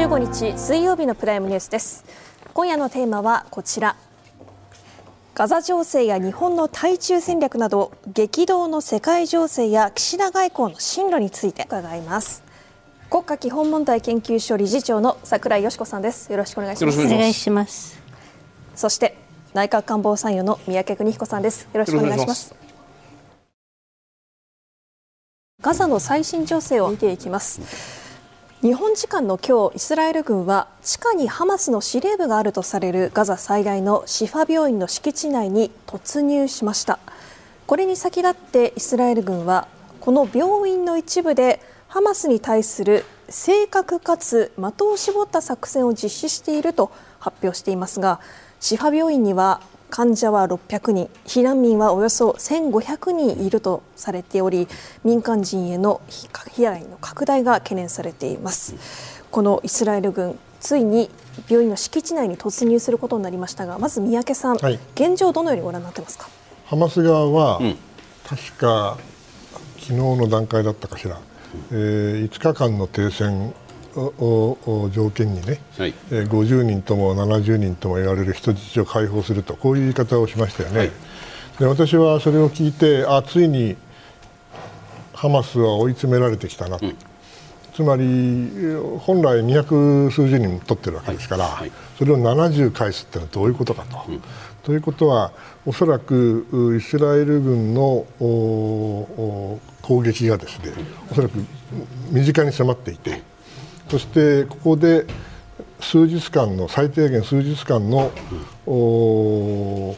11月15日水曜日のプライムニュースです。今夜のテーマはこちら。ガザ情勢や日本の対中戦略など激動の世界情勢や岸田外交の進路について。伺います。国家基本問題研究所理事長の櫻井よし子さんです。よろしくお願いします。お願いします。そして内閣官房参与の三宅邦彦さんです。よろしくお願いします。ガザの最新情勢を見ていきます日本時間の今日イスラエル軍は地下にハマスの司令部があるとされるガザ最大のシファ病院の敷地内に突入しました。これに先立ってイスラエル軍はこの病院の一部でハマスに対する正確かつ的を絞った作戦を実施していると発表していますがシファ病院には患者は600人避難民はおよそ1500人いるとされており民間人への被害の拡大が懸念されています。このイスラエル軍ついに病院の敷地内に突入することになりましたがまず三宅さん、はい、現状どのようにご覧になってますか？ハマス側は、うん、確か昨日の段階だったかしら、えー、5日間の停戦を条件にね、はい、えー、50人とも70人とも言われる人質を解放するとこういう言い方をしましたよね、はい、で私はそれを聞いてあついにハマスは追い詰められてきたな、うん、つまり本来200数十人取ってるわけですから、はい、それを70返すってのはどういうことかと。うん、ということはおそらくイスラエル軍の攻撃がですねおそらく身近に迫っていてそしてここで数日間の最低限数日間の、う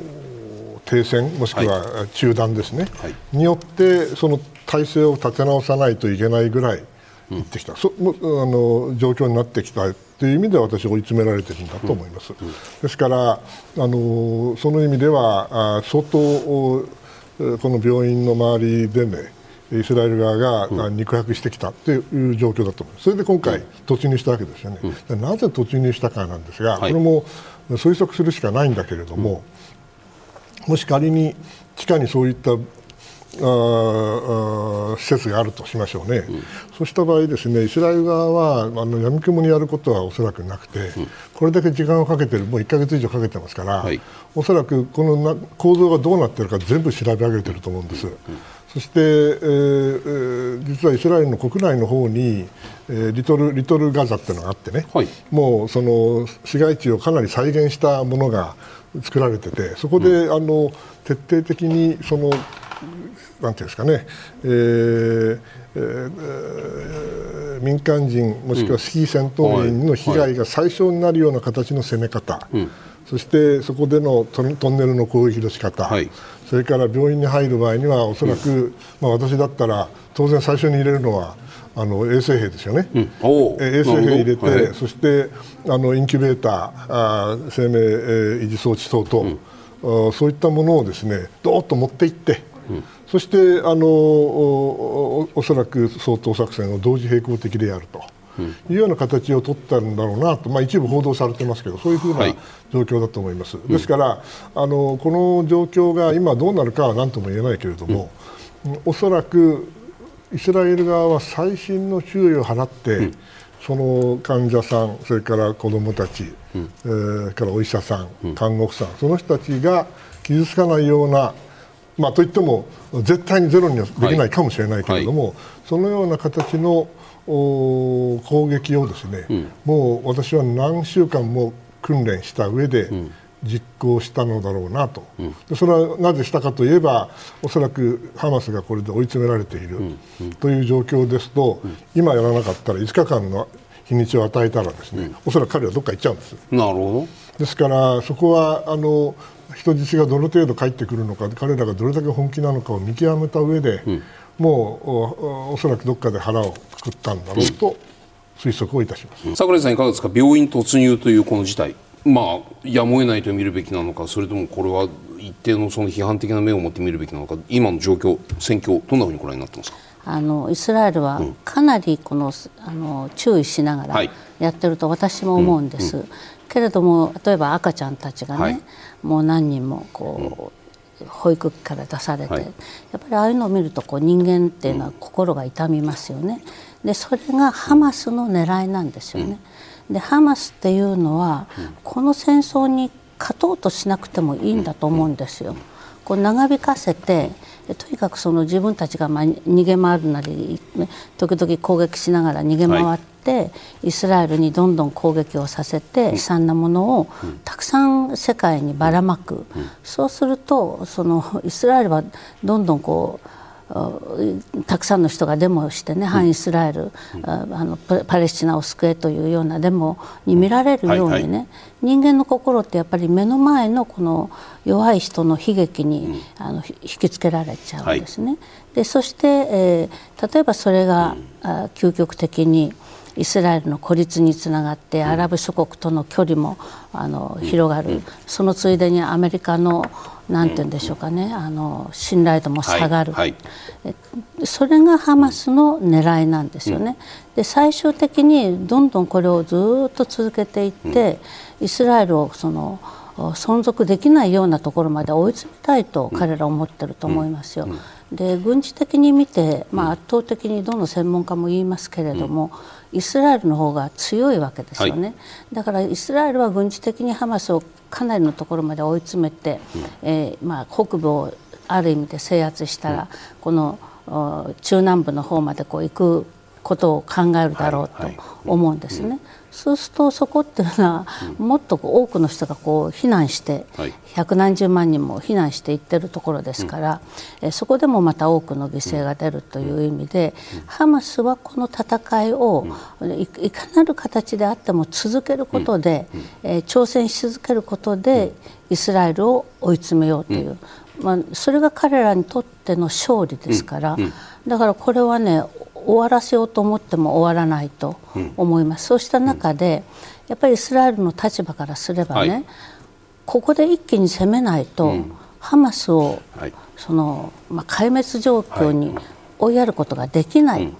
ん、停戦もしくは中断ですね、はい。はい、によってその体制を立て直さないといけないぐらいいってきた、うん、そあの状況になってきたという意味で私追い詰められているんだと思います。うん、ですからあのその意味ではあ相当この病院の周りでねイスラエル側が肉薄してきたという状況だと思います、それで今回、突入したわけですよね、うん、なぜ突入したかなんですが、これも推測するしかないんだけれども、もし仮に地下にそういったあ施設があるとしましょうね、うん、そうした場合、ですねイスラエル側はあの闇雲にやることはおそらくなくて、うん、これだけ時間をかけてる、もう1か月以上かけてますから、はい、おそらくこの構造がどうなっているか全部調べ上げていると思うんです。うんそして、えー、実はイスラエルの国内の方に、えー、リトルリトルガザっていうのがあってね、はい、もうその市街地をかなり再現したものが作られててそこで、うん、あの徹底的にそのなんていうんですかね、えーえー、民間人もしくはスキー戦闘員の被害が最小になるような形の攻め方、うん、そしてそこでのトンネルの攻撃の仕方、はいそれから病院に入る場合にはおそらく、うん、まあ、私だったら当然最初に入れるのはあの衛生兵ですよね、うん、衛生兵入れて、はい、そしてあのインキュベーターあ生命、えー、維持装置等々、うん、そういったものをですねどーっと持っていって、うん、そしてあのおおそらく掃討作戦を同時並行的でやると。いうような形を取ったんだろうなと、まあ、一部報道されてますけどそういうふうな状況だと思います、はい、ですから、あのこの状況が今どうなるかは何とも言えないけれども、うん、おそらくイスラエル側は細心の注意を払って、うん、その患者さん、それから子どもたち、うん、えー、からお医者さん、看護婦さん、その人たちが傷つかないような、まあ、といっても絶対にゼロにはできないかもしれないけれども、はい。はい、そのような形の攻撃をですね、うん、もう私は何週間も訓練した上で実行したのだろうなと、うん、それはなぜしたかといえばおそらくハマスがこれで追い詰められているという状況ですと、今やらなかったら5日間の日にちを与えたらですね、おそらく彼はどっか行っちゃうんです。なるほど。ですからそこはあの人質がどの程度帰ってくるのか彼らがどれだけ本気なのかを見極めた上で、うんもうおそらくどっかで腹をくくったんだろう。と推測をいたします、櫻井さん、いかがですか、病院突入というこの事態、まあ、やむを得ないと見るべきなのか、それともこれは一定のその批判的な目を持って見るべきなのか、今の状況、戦況、どんなふうにご覧になってますか？あのイスラエルはかなりこの、あの注意しながらやってると私も思うんです、うん。うん、けれども例えば赤ちゃんたちがね、はい、もう何人もこう、保育から出されて、はい、やっぱりああいうのを見るとこう人間っていうのは心が痛みますよね。でそれがハマスの狙いなんですよね。でハマスっていうのは、この戦争に勝とうとしなくてもいいんだと思うんですよ。こう長引かせてとにかくその自分たちがまあ逃げ回るなり、ね、時々攻撃しながら逃げ回って、はい、イスラエルにどんどん攻撃をさせて悲惨なものをたくさん世界にばらまく、そうするとそのイスラエルはどんどんこうたくさんの人がデモをしてね、反イスラエル、あのパレスチナを救えというようなデモに見られるようにね、はいはい、人間の心ってやっぱり目の前のこの弱い人の悲劇に、うん、あの引きつけられちゃうんですね。はい、でそして、えー、例えばそれが、うん、究極的にイスラエルの孤立につながってアラブ諸国との距離もあの広がる、そのついでにアメリカのなんて言うんでしょうかね、あの信頼度も下がる、はい。はい、それがハマスの狙いなんですよね。で最終的にどんどんこれをずっと続けていって、イスラエルをその存続できないようなところまで追い詰めたいと彼らは思ってると思いますよ。で軍事的に見て、まあ、圧倒的にどの専門家も言いますけれども、イスラエルの方が強いわけですよね、はい、だからイスラエルは軍事的にハマスをかなりのところまで追い詰めて、うん、えー、まあ、北部をある意味で制圧したら、うん、この中南部の方までこう行くことを考えるだろうと思うんですね。はいはいうんそうするとそこっていうのはもっと多くの人がこう避難して百何十万人も避難していってるところですから、えそこでもまた多くの犠牲が出るという意味でハマスはこの戦いをいかなる形であっても続けることで、え挑戦し続けることでイスラエルを追い詰めようという、まあ、それが彼らにとっての勝利ですから、だからこれはね終わらせようと思っても終わらないと思います、うん、そうした中で、やっぱりイスラエルの立場からすればね、はい、ここで一気に攻めないと、うん、ハマスを、はい、そのまあ、壊滅状況に追いやることができない、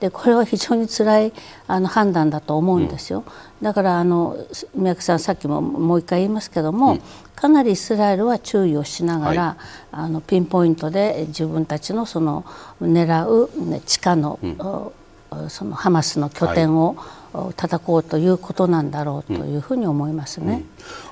でこれは非常に辛いあの判断だと思うんですよ、うん、だからあの宮家さんさっきももう一回言いますけども、うん、かなりイスラエルは注意をしながら、はい、あのピンポイントで自分たちのその狙う、ね、地下の、うん、そのハマスの拠点を、叩こうということなんだろうというふうに思いますね。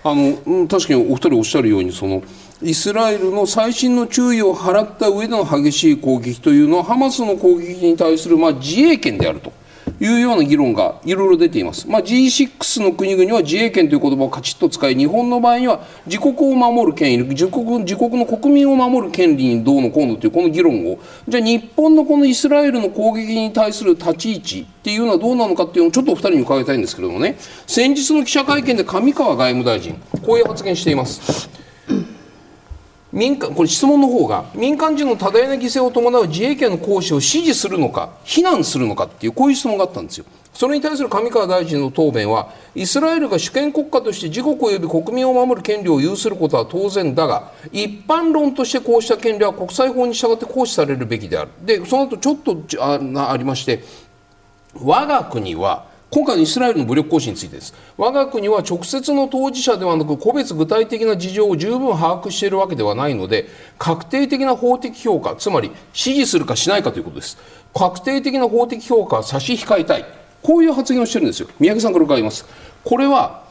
あの確かにお二人おっしゃるようにそのイスラエルの最新の注意を払った上での激しい攻撃というのはハマスの攻撃に対するまあ自衛権であると。いうような議論がいろいろ出ています、まあ、G6 の国々は自衛権という言葉をカチッと使い日本の場合には自国を守る権利自国自国の国民を守る権利にどうのこうのというこの議論をじゃあ日本のこのイスラエルの攻撃に対する立ち位置っていうのはどうなのかっていうのをちょっとお二人に伺いたいんですけれどもね先日の記者会見で上川外務大臣こういう発言しています。民間これ質問の方が民間人の多大な犠牲を伴う自衛権の行使を支持するのか非難するのかっていうこういう質問があったんですよ。それに対する上川大臣の答弁はイスラエルが主権国家として自国及び国民を守る権利を有することは当然だが一般論としてこうした権利は国際法に従って行使されるべきである。でその後ちょっとあありまして我が国は今回のイスラエルの武力行使についてです。我が国は直接の当事者ではなく個別具体的な事情を十分把握しているわけではないので確定的な法的評価つまり支持するかしないかということです。確定的な法的評価は差し控えたい。こういう発言をしているんですよ。宮城さんから伺います。これは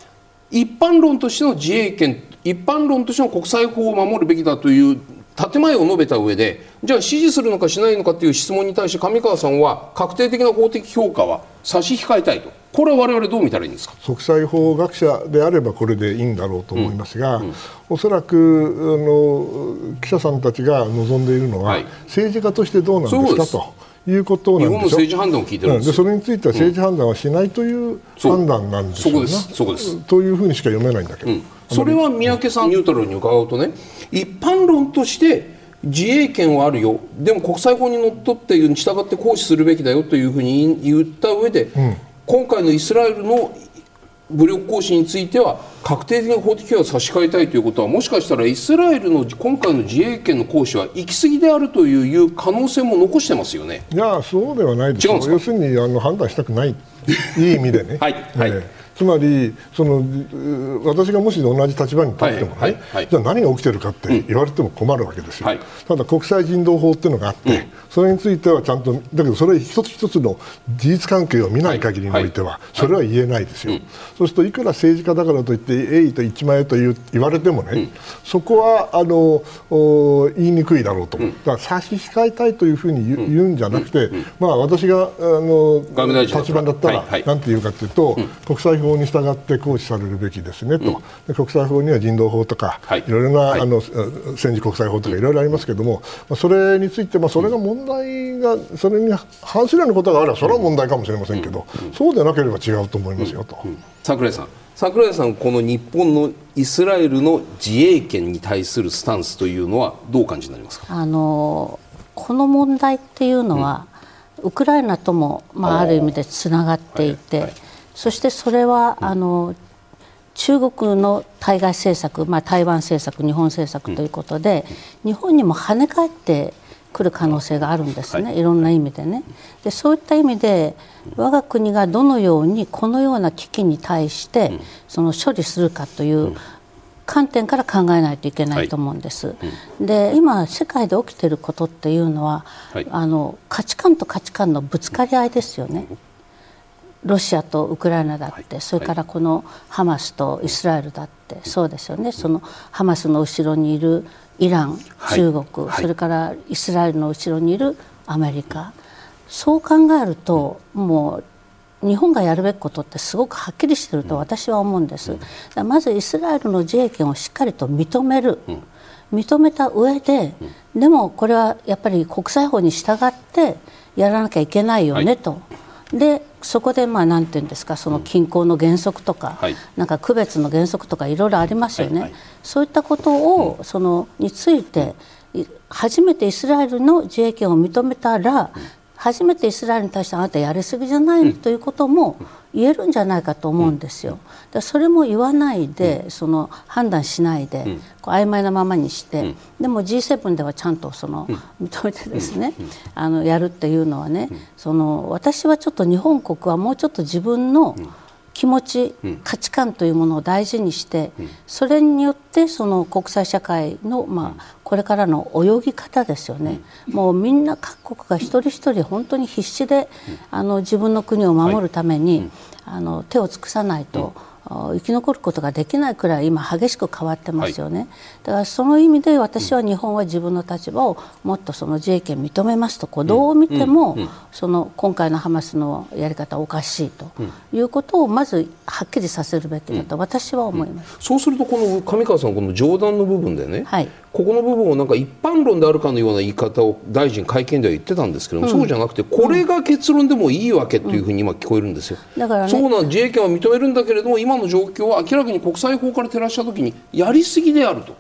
一般論としての自衛権一般論としての国際法を守るべきだという建前を述べた上でじゃあ支持するのかしないのかという質問に対して上川さんは確定的な法的評価は差し控えたいと。これは我々どう見たらいいんですか？国際法学者であればこれでいいんだろうと思いますが、うんうん、おそらくあの記者さんたちが望んでいるのは、はい、政治家としてどうなんですか？と。いうことなんで日本の政治判断を聞いてるんですそれについては政治判断はしないという判断なんですよね、そこです。というふうにしか読めないんだけど、それは三宅さん。ニュートラルに伺うとね一般論として自衛権はあるよ。でも国際法にのっとって従って行使するべきだよというふうに言った上で、うん、今回のイスラエルの武力行使については確定的な法的規を差し替えたいということはもしかしたらイスラエルの今回の自衛権の行使は行き過ぎであるという可能性も残してますよね。いやそうではないです要するにあの判断したくない。いいい意味でね。はい、はい。えーつまりその私がもし同じ立場に立ってもね、はいはい、じゃあ何が起きてるかって言われても困るわけですよ、はい、ただ国際人道法っていうのがあって、うん、それについてはちゃんとだけどそれ一つ一つの事実関係を見ない限りにおいては、それは言えないですよ、そうするといくら政治家だからといってえいと一万円と言言われてもね、うん、そこはあの言いにくいだろうと、うん、だから差し控えたいというふうに言,、うん。じゃなくて、まあ、私があの立場だったら、はいはい、なんて言うかというと、国際法に従って行使されるべきですねと、うん、国際法には人道法とか、はい、いろいろな、はい、あの戦時国際法とかいろいろありますけれども、まあ、それについて、まあ、それが問題がそれに反するようなことがあればそれは問題かもしれませんけど、そうでなければ違うと思いますよと。櫻井さん。櫻井さん、この日本のイスラエルの自衛権に対するスタンスというのはどう感じになりますか？あのこの問題っていうのは、うん、ウクライナとも、まあ、ある意味でつながっていて、はい。はいそしてそれは、あの中国の対外政策、まあ、台湾政策、日本政策ということで、日本にも跳ね返ってくる可能性があるんですね、はい、いろんな意味でね。でそういった意味で我が国がどのようにこのような危機に対してその処理するかという観点から考えないといけないと思うんです。はい、で今世界で起きていることっていうのは、はい、あの価値観と価値観のぶつかり合いですよね。ロシアとウクライナだって、はい、それからこのハマスとイスラエルだって、はい、そうですよね。そのハマスの後ろにいるイラン、中国、それからイスラエルの後ろにいるアメリカ。そう考えるともう日本がやるべきことってすごくはっきりしてると私は思うんです。まずイスラエルの自衛権をしっかりと認める。認めた上で、でもこれはやっぱり国際法に従ってやらなきゃいけないよねと。でそこでまあなんていうんですかその均衡の原則とか、うんなんか区別の原則とかいろいろありますよね、はいはい、そういったことを、うん、そのについて初めてイスラエルの自衛権を認めたら、初めてイスラエルに対してあなたやりすぎじゃないの、ということも言えるんじゃないかと思うんですよ。だそれも言わないで、その判断しないで、こう曖昧なままにして、でも G7 ではちゃんとその認めてですね、あのやるっていうのはね、その私はちょっと日本国はもうちょっと自分の、気持ち、価値観というものを大事にして、それによってその国際社会の、まあ、これからの泳ぎ方ですよね、もうみんな各国が一人一人本当に必死で、あの自分の国を守るために、あの手を尽くさないと。生き残ることができないくらい今激しく変わってますよね、はい、だからその意味で私は日本は自分の立場をもっとその自衛権認めますとこうどう見てもその今回のハマスのやり方はおかしいと。いうことをまずはっきりさせるべきだと私は思います、うん、そうするとこの上川さんこの冗談の部分でね、はい、ここの部分をなんか一般論であるかのような言い方を大臣会見では言ってたんですけども、うん、そうじゃなくてこれが結論でもいいわけというふうに今聞こえるんですよ、だから、ね、そうな自衛権は認めるんだけれども今の状況は明らかに国際法から照らしたときにやりすぎであると。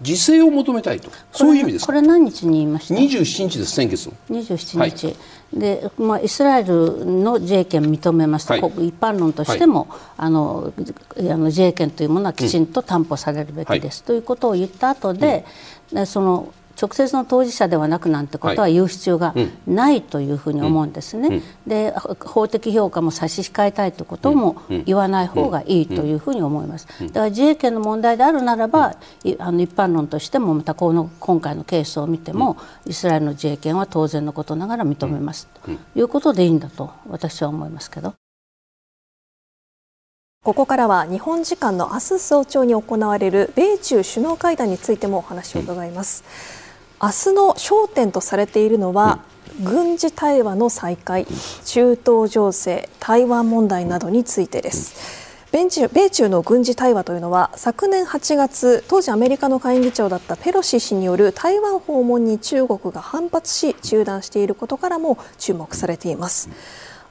自制を求めたいと。そういう意味ですこれ何日に言いました？27日です先月の。27日、はい、でまあ、イスラエルの自衛権認めますと、はい、一般論としても、はい、あのあの自衛権というものはきちんと担保されるべきです、うん、ということを言った後で、うん、その直接の当事者ではなくなんてことは言う必要がないというふうに思うんですね。で法的評価も差し控えたいということも言わない方がいいというふうに思います。だから自衛権の問題であるならば、あの一般論としてもまたこの今回のケースを見ても、イスラエルの自衛権は当然のことながら認めますということでいいんだと私は思いますけど。ここからは日本時間の明日早朝に行われる米中首脳会談についてもお話を伺います。うん明日の焦点とされているのは、軍事対話の再開、中東情勢、台湾問題などについてです。米中米中の軍事対話というのは昨年8月当時アメリカの下院議長だったペロシ氏による台湾訪問に中国が反発し中断していることからも注目されています。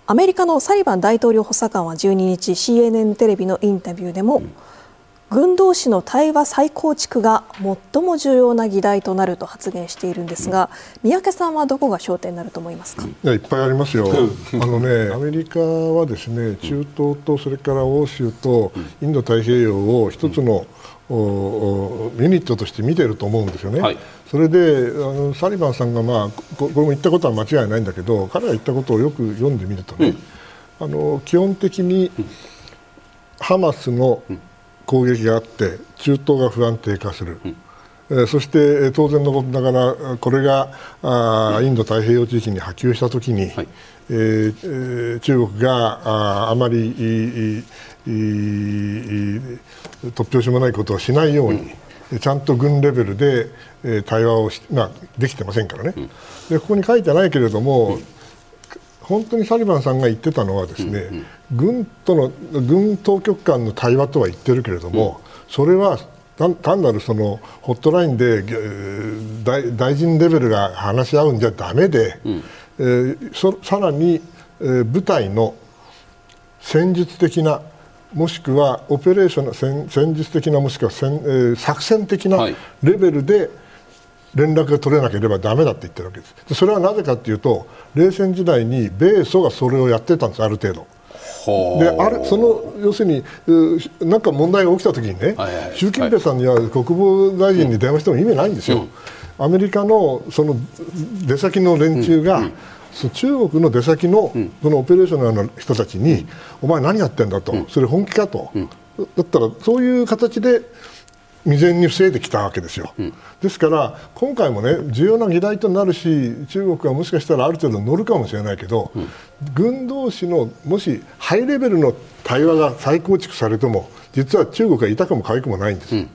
アメリカのサリバン大統領補佐官は12日 CNN テレビのインタビューでも、うん軍同士の対話再構築が最も重要な議題となると発言しているんですが、三宅さんはどこが焦点になると思いますか？いやいっぱいありますよ。あのね、アメリカはですね、中東とそれから欧州とインド太平洋を一つの、ユニットとして見てると思うんですよね。はい、それであのサリバンさんが、まあ、これも言ったことは間違いないんだけど彼が言ったことをよく読んでみるとね、うん。あの基本的にハマスの攻撃があって中東が不安定化する。えそして当然のことながらこれがあインド太平洋地域に波及したときに、はい、えー、中国がああまり突拍子もないことをしないように、うん、ちゃんと軍レベルで、えー、対話をし、まあ、できてませんからね、うん、でここに書いてないけれども、うん、本当にサリバンさんが言ってたのはですね、うんうん、軍との軍当局間の対話とは言ってるけれども、それは単なるそのホットラインで大臣レベルが話し合うんじゃだめで、うん、えー、さらに、えー、部隊の戦術的なもしくはオペレーション戦戦術的なもしくは戦、えー、作戦的なレベルで連絡が取れなければだめだって言ってるわけです。でそれはなぜかというと冷戦時代に米ソがそれをやってたんですある程度。であれその要するに何か問題が起きたときにね、はいはい、習近平さんには国防大臣に電話しても意味ないんですよ、うん、アメリカのその出先の連中が、うん。うん中国の出先のそのオペレーショナルの人たちに、お前何やってんだと、それ本気かと、だったらそういう形で未然に防いできたわけですよ、うん、ですから今回もね重要な議題となるし中国はもしかしたらある程度乗るかもしれないけど、うん、軍同士のもしハイレベルの対話が再構築されても実は中国がいたかもかゆくもないんです。うん。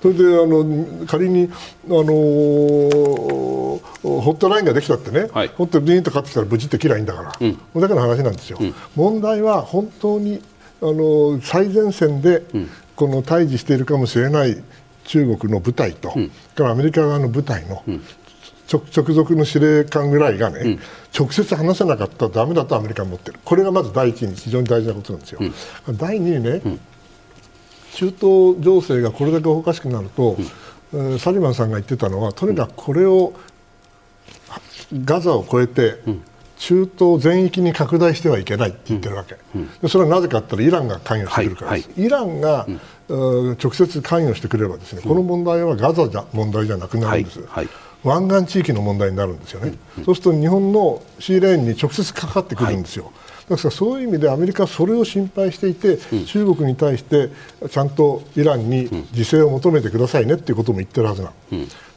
それであの仮に、あのー、ホットラインができたってね、はい、ホットビーンと買ってきたら無事って嫌いんだから、うん、だけの話なんですよ、うん、問題は本当に、あのー、最前線でこの対峙しているかもしれない中国の部隊と、うん、からアメリカ側の部隊の、うん、直属の司令官ぐらいがね、うん、直接話せなかったらだめだとアメリカは思ってる。これがまず第一に非常に大事なことなんですよ。第二にね、中東情勢がこれだけおかしくなると、サリバンさんが言ってたのはとにかくこれをガザを越えて、中東全域に拡大してはいけないって言ってるわけ、うんうん、それはなぜかというとイランが関与してくるからです、はいはい、イランが、うん、直接関与してくればですねこの問題はガザじゃ問題じゃなくなるんです、はい、湾岸地域の問題になるんですよね、そうすると日本のシーレーンに直接かかってくるんですよ。だからそういう意味でアメリカはそれを心配していて、中国に対してちゃんとイランに自制を求めてくださいねということも言ってるはずな、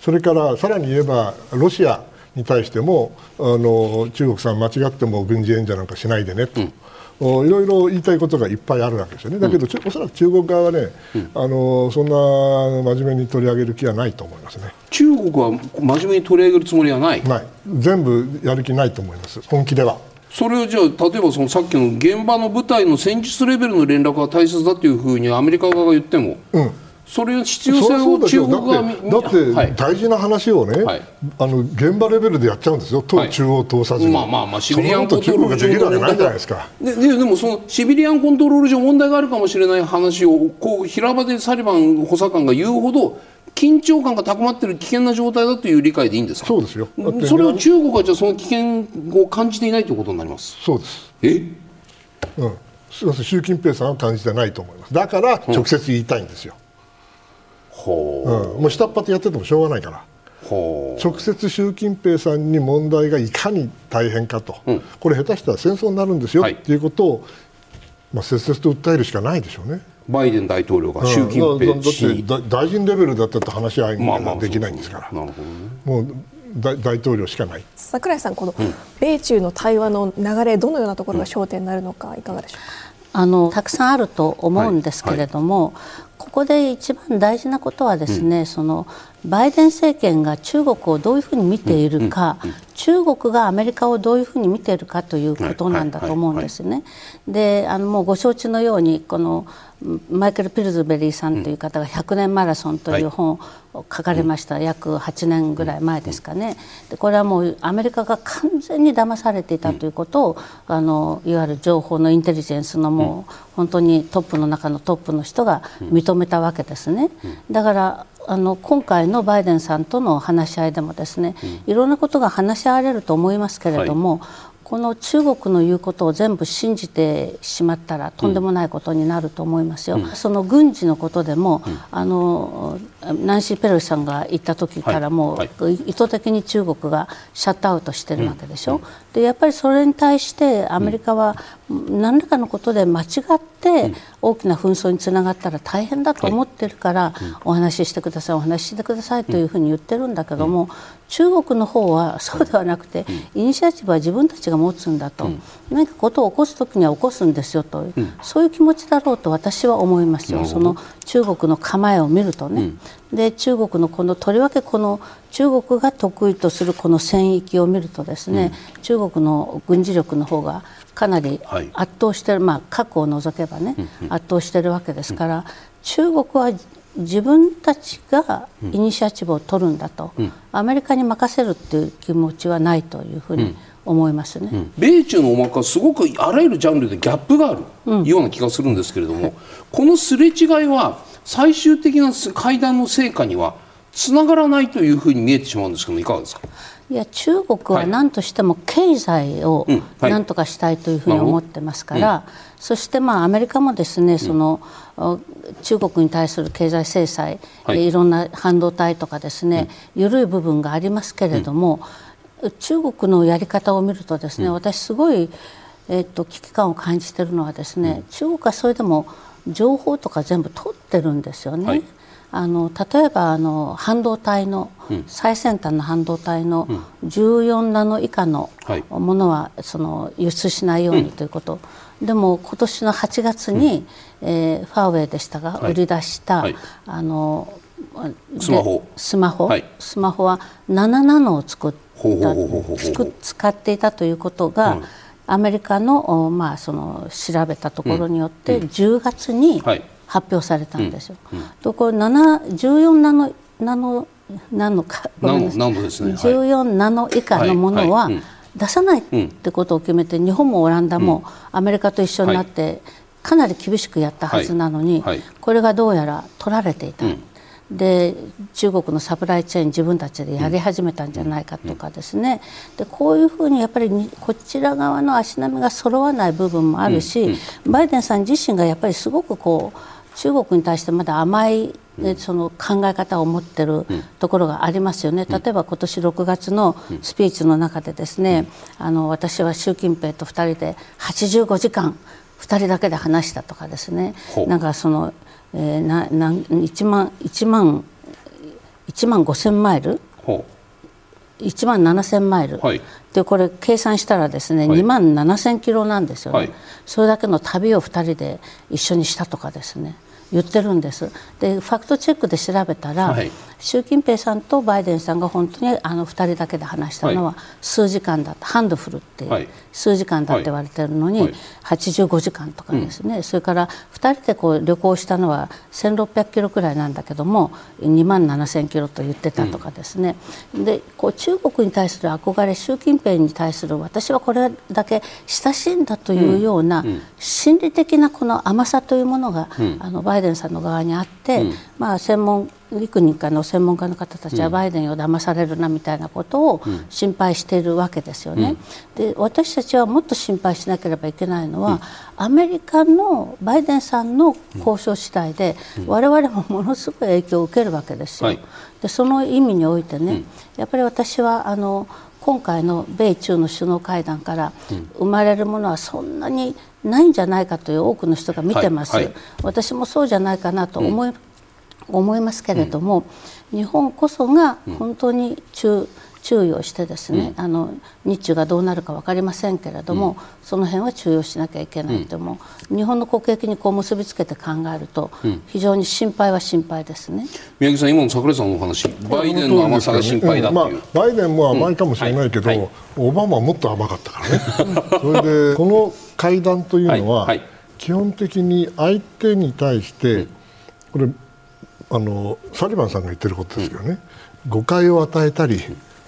それからさらに言えばロシアに対してもあの中国さん間違っても軍事援助なんかしないでねと。うん。いろいろ言いたいことがいっぱいあるわけですよね、だけど、うん、おそらく中国側はね、うん、あのそんな真面目に取り上げる気はないと思いますね。中国は真面目に取り上げるつもりはない？ない。全部やる気ないと思います、本気では。それをじゃあ例えばそのさっきの現場の部隊の戦術レベルの連絡が大切だというふうにアメリカ側が言っても、うん、それ必要性を中国がだって大事な話をね、はい、あの現場レベルでやっちゃうんですよ、はい、中央通さずに、まあまあまあシビリアンコントロール上できるわけないじゃないですかででもそのシビリアンコントロール上問題があるかもしれない話をこう平場でサリバン補佐官が言うほど緊張感が高まっている危険な状態だという理解でいいんですか？そうですよ。それを中国はじゃあその危険を感じていないということになります？そうです。え？うん。習近平さんは感じてないと思います。だから直接言いたいんですよ、うん、もう下っ端やっててもしょうがないから。直接習近平さんに問題がいかに大変かと、うん、これ下手したら戦争になるんですよ、はい、っていうことを、まあ、切々と訴えるしかないでしょうね。バイデン大統領が習近平氏、うん、だって大臣レベルだったと話し合いができないんですから、もう大大統領しかない。櫻井さん、この米中の対話の流れ、どのようなところが焦点になるのか、いかがでしょうか？あのたくさんあると思うんですけれども、はい。はい、ここで一番大事なことはですね、うん、そのバイデン政権が中国をどういうふうに見ているか、うんうん、中国がアメリカをどういうふうに見ているかということなんだと思うんですね。であのもうご承知のようにこのマイケル・ピルズベリーさんという方が「100年マラソン」という本を書かれました、約8年ぐらい前ですかね。でこれはもうアメリカが完全に騙されていたということをあのいわゆる情報のインテリジェンスのもう本当にトップの中のトップの人が認めたわけですね。だからあの今回のバイデンさんとの話し合いでもですね、いろんなことが話し合われると思いますけれども、この中国の言うことを全部信じてしまったらとんでもないことになると思いますよ。うん、その軍事のことでも、うん、あのナンシー・ペロシさんが言った時からもう、意図的に中国がシャットアウトしてるわけでしょ？うん、でやっぱりそれに対してアメリカは何らかのことで間違って大きな紛争につながったら大変だと思ってるから、お話ししてくださいお話ししてくださいというふうに言ってるんだけども、中国の方はそうではなくて、イニシアチブは自分たちが持つんだと、何かことを起こす時には起こすんですよと、そういう気持ちだろうと私は思いますよ。その中国の構えを見るとね、で中国のこのとりわけこの中国が得意とするこの戦域を見るとですね、中国の軍事力の方がかなり圧倒してる、まあ、核を除けばね、圧倒してるわけですから、中国は自分たちがイニシアチブを取るんだと、アメリカに任せるっていう気持ちはないというふうに思いますね、うん、米中の思惑はすごくあらゆるジャンルでギャップがあるような気がするんですけれども、このすれ違いは最終的な会談の成果にはつながらないというふうに見えてしまうんですけどいかがですか？いや中国は何としても経済を何とかしたいというふうに思ってますから、そしてまあアメリカもですねその、中国に対する経済制裁、い、ろんな半導体とかですね、緩い部分がありますけれども、中国のやり方を見るとですね、私すごい、えー、と危機感を感じているのはですね、中国はそれでも情報とか全部取ってるんですよね。はい。あの例えばあの半導体の、うん、最先端の半導体の14ナノ以下のものは、その輸出しないようにということ、うん、でも今年の8月に、うん、えー、ファーウェイでしたが、売り出した、はい、あのスマホ。スマホ、はい、スマホは7ナノを作った使っていたということが、アメリカの,、まあその調べたところによって、10月に、はい。発表されたんですよ。とこれ14ナノナノナノか。ごめんなさい、ね、14ナノ以下のものは出さないってことを決めて、日本もオランダもアメリカと一緒になって、かなり厳しくやったはずなのに、これがどうやら取られていた。で中国のサプライチェーン自分たちでやり始めたんじゃないかとかですね。でこういうふうにやっぱりこちら側の足並みが揃わない部分もあるし、バイデンさん自身がやっぱりすごくこう中国に対してまだ甘いその考え方を持っているところがありますよね、例えば今年6月のスピーチの中でですね、あの私は習近平と2人で85時間2人だけで話したとかですね。なんかその、えー、なな1万1万1万5千マイル？1万7千マイル、はい、でこれ計算したらですね、はい、2万7千キロなんですよね、はい、それだけの旅を2人で一緒にしたとかですね言ってるんです。でファクトチェックで調べたら、はい、習近平さんとバイデンさんが本当にあの2人だけで話したのは数時間だった、ハンドフルっていう、数時間だって言われてるのに、85時間とかですね、うん、それから2人でこう旅行したのは1600キロくらいなんだけども2万7000キロと言ってたとかですね、うん、でこう中国に対する憧れ習近平に対する私はこれだけ親しいんだというような心理的なこの甘さというものが、あのバイデンさんの側にあって、まあ、専門幾人かの専門家の方たちはバイデンを騙されるなみたいなことを心配しているわけですよね。で私たちはもっと心配しなければいけないのは、アメリカのバイデンさんの交渉次第で、我々もものすごい影響を受けるわけですよ。でその意味においてね、やっぱり私はあの今回の米中の首脳会談から生まれるものはそんなにないんじゃないかという多くの人が見てます、はい。はい、私もそうじゃないかなと思い思いますけれども、うん、日本こそが本当に注注意をしてですね、うん、あの日中がどうなるか分かりませんけれども、うん、その辺は注意をしなきゃいけないとも、日本の国益にこう結びつけて考えると、非常に心配は心配ですね。宮城さん、今の櫻井さんのお話バイデンの甘さが心配だバイデンも甘いかもしれないけど、はい。はい、オバマはもっと甘かったからね。そ れでこの会談というのは、はい、基本的に相手に対して、これあのサリバンさんが言ってることですけどね、誤解を与えたり、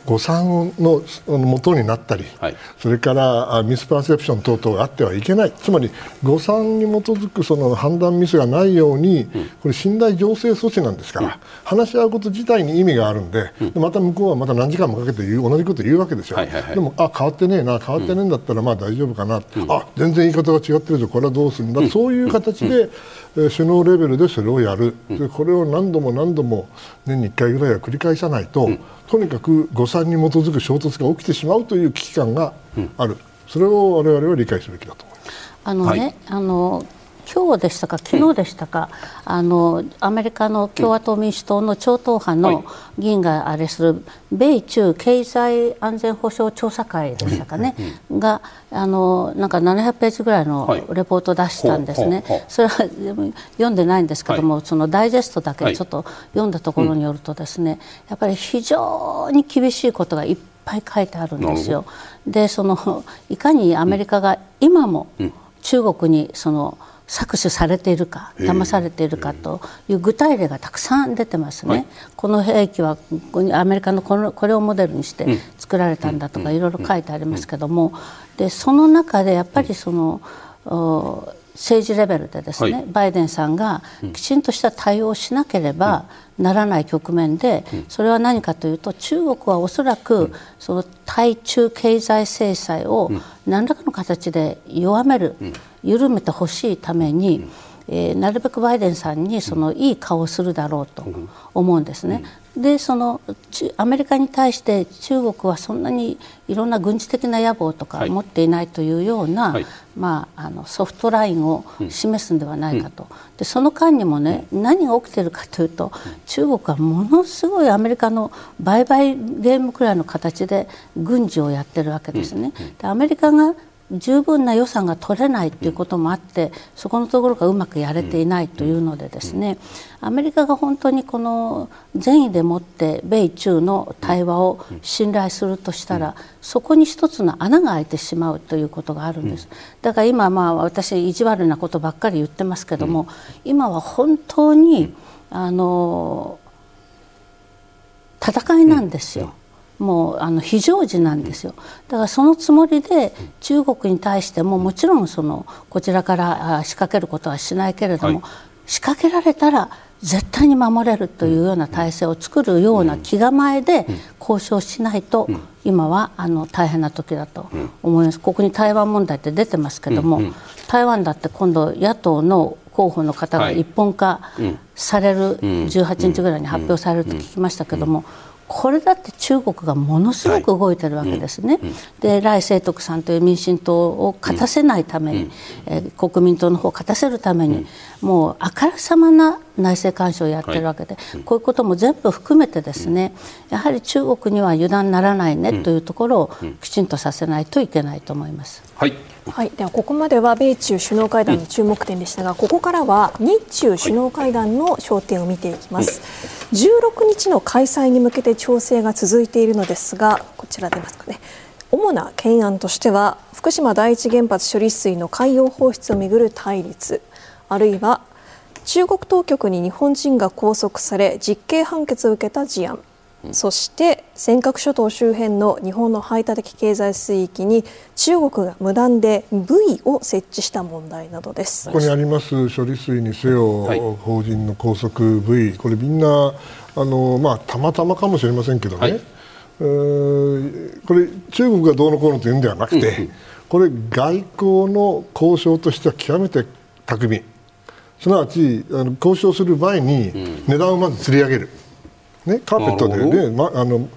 誤算の元になったり、はい、それからミスパーセプション等々があってはいけない。つまり誤算に基づくその判断ミスがないように、うん、これ信頼醸成措置なんですから、うん、話し合うこと自体に意味があるんでうん、また向こうはまた何時間もかけて言う同じこと言うわけですよ、はいはいはい、でもあ変わってねえな変わってねえんだったらまあ大丈夫かな、あ全然言い方が違ってるぞこれはどうするんだ、そういう形で、首脳レベルでそれをやる、でこれを何度も何度も年に1回ぐらいは繰り返さないと、とにかく誤算算に基づく衝突が起きてしまうという危機感がある、それを我々は理解すべきだと思います。あのね、はい、あの今日でしたか、昨日でしたか、うん、あのアメリカの共和党民主党の超党派の議員があれする、米中経済安全保障調査会でしたかね、があのなんか700ページぐらいのレポートを出したんですね、はい、それは読んでないんですけども、はい、そのダイジェストだけちょっと読んだところによるとですね、やっぱり非常に厳しいことがいっぱい書いてあるんですよ。でそのいかにアメリカが今も中国にその搾取されているか騙されているかという具体例がたくさん出てますね、はい、この兵器はアメリカのこのこれをモデルにして作られたんだとかいろいろ書いてありますけどもでその中でやっぱりその政治レベルでですね、はい、バイデンさんがきちんとした対応をしなければならない局面で、それは何かというと中国はおそらくその対中経済制裁を何らかの形で弱める、緩めてほしいために、えー、なるべくバイデンさんにそのいい顔をするだろうと思うんですね。でそのアメリカに対して中国はそんなにいろんな軍事的な野望とか持っていないというような、はい、まあ、あのソフトラインを示すんではないかと、うん、でその間にもね、うん、何が起きているかというと、中国はものすごいアメリカの売買ゲームくらいの形で軍事をやってるわけですね。でアメリカが十分な予算が取れないということもあってそこのところがうまくやれていないというのでですねアメリカが本当にこの善意でもって米中の対話を信頼するとしたらそこに一つの穴が開いてしまうということがあるんですだから今まあ私意地悪なことばっかり言ってますけども今は本当にあの戦いなんですよ。もうあの非常時なんですよ。だからそのつもりで中国に対してももちろんそのこちらから仕掛けることはしないけれども、はい、仕掛けられたら絶対に守れるというような体制を作るような気構えで交渉しないと今はあの大変な時だと思います。ここに台湾問題って出てますけども台湾だって今度野党の候補の方が一本化される18日ぐらいに発表されると聞きましたけどもこれだって中国がものすごく動いてるわけですね。はい。うん、で来清徳さんという民進党を勝たせないために、うん、えー、国民党の方を勝たせるために、うん、もうあからさまな内政干渉をやってるわけで、はい、こういうことも全部含めてですね、やはり中国には油断ならないねというところをきちんとさせないといけないと思います。はいはい、ではここまでは米中首脳会談の注目点でしたが、ここからは日中首脳会談の焦点を見ていきます。16日の開催に向けて調整が続いているのですが、こちら出ますかね。主な懸案としては福島第一原発処理水の海洋放出をめぐる対立あるいは中国当局に日本人が拘束され実刑判決を受けた事案そして尖閣諸島周辺の日本の排他的経済水域に中国が無断でブイを設置した問題などです。ここにあります処理水にせよ、はい、法人の拘束ブイこれみんなあの、まあ、たまたまかもしれませんけどね、はい、これ中国がどうのこうのというんではなくて、うん、これ外交の交渉としては極めて巧み。すなわちあの交渉する前に値段をまず釣り上げる。ね、カーペットでね、ま、あの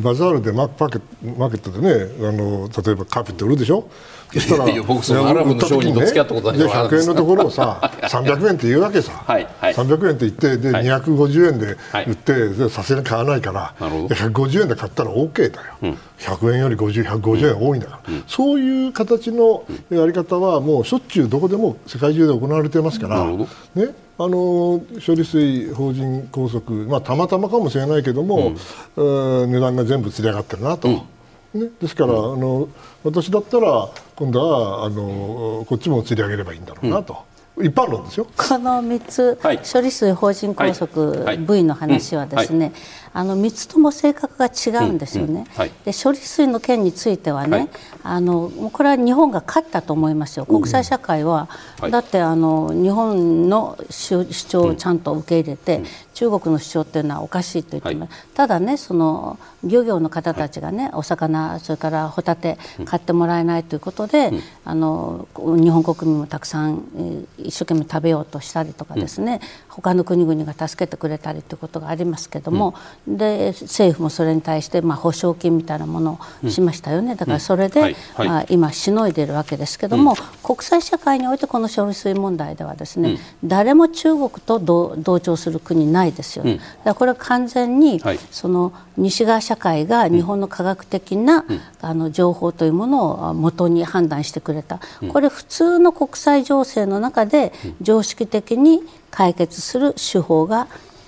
バザールでマーケマーケットでねあの例えばカーペット売るでしょ？そしたら僕そのアラブの商人と付き合ったことないか100円のところをさ 300円って言うわけさ、はいはい、300円って言ってで、はい、250円で売ってさすがに買わないから150円で買ったら OK だよ、うん、100円より50、150円多いんだから、うん、そういう形のやり方はもうしょっちゅうどこでも世界中で行われてますから、ね、あの処理水法人拘束、まあ、たまたまかもしれないけども、うん、値段が全部つり上がってるなと。ね、ですから、あの私だったら今度はあのこっちも釣り上げればいいんだろうなと。一般論ですよ。この3つ、はい、処理水法人拘束 V の話はですね、あの3つとも性格が違うんですよね、で処理水の件についてはね、あのこれは日本が勝ったと思いますよ、国際社会は、だってあの日本の主張をちゃんと受け入れて、中国の主張っていうのはおかしいと言ってます、はい、ただねその漁業の方たちがね、お魚それからホタテ買ってもらえないということで、うん、あの日本国民もたくさん一生懸命食べようとしたりとかですね、うん、他の国々が助けてくれたりということがありますけども、うん、で政府もそれに対してまあ保証金みたいなものをしましたよね、だからそれで、はい。はい、まあ、今しのいでいるわけですけども、国際社会においてこの処理水問題ではですね、誰も中国と同調する国ないですよね。だからこれは完全に、その西側社会が日本の科学的な、あの情報というものを元に判断してくれた、これ普通の国際情勢の中で常識的に解決する手法が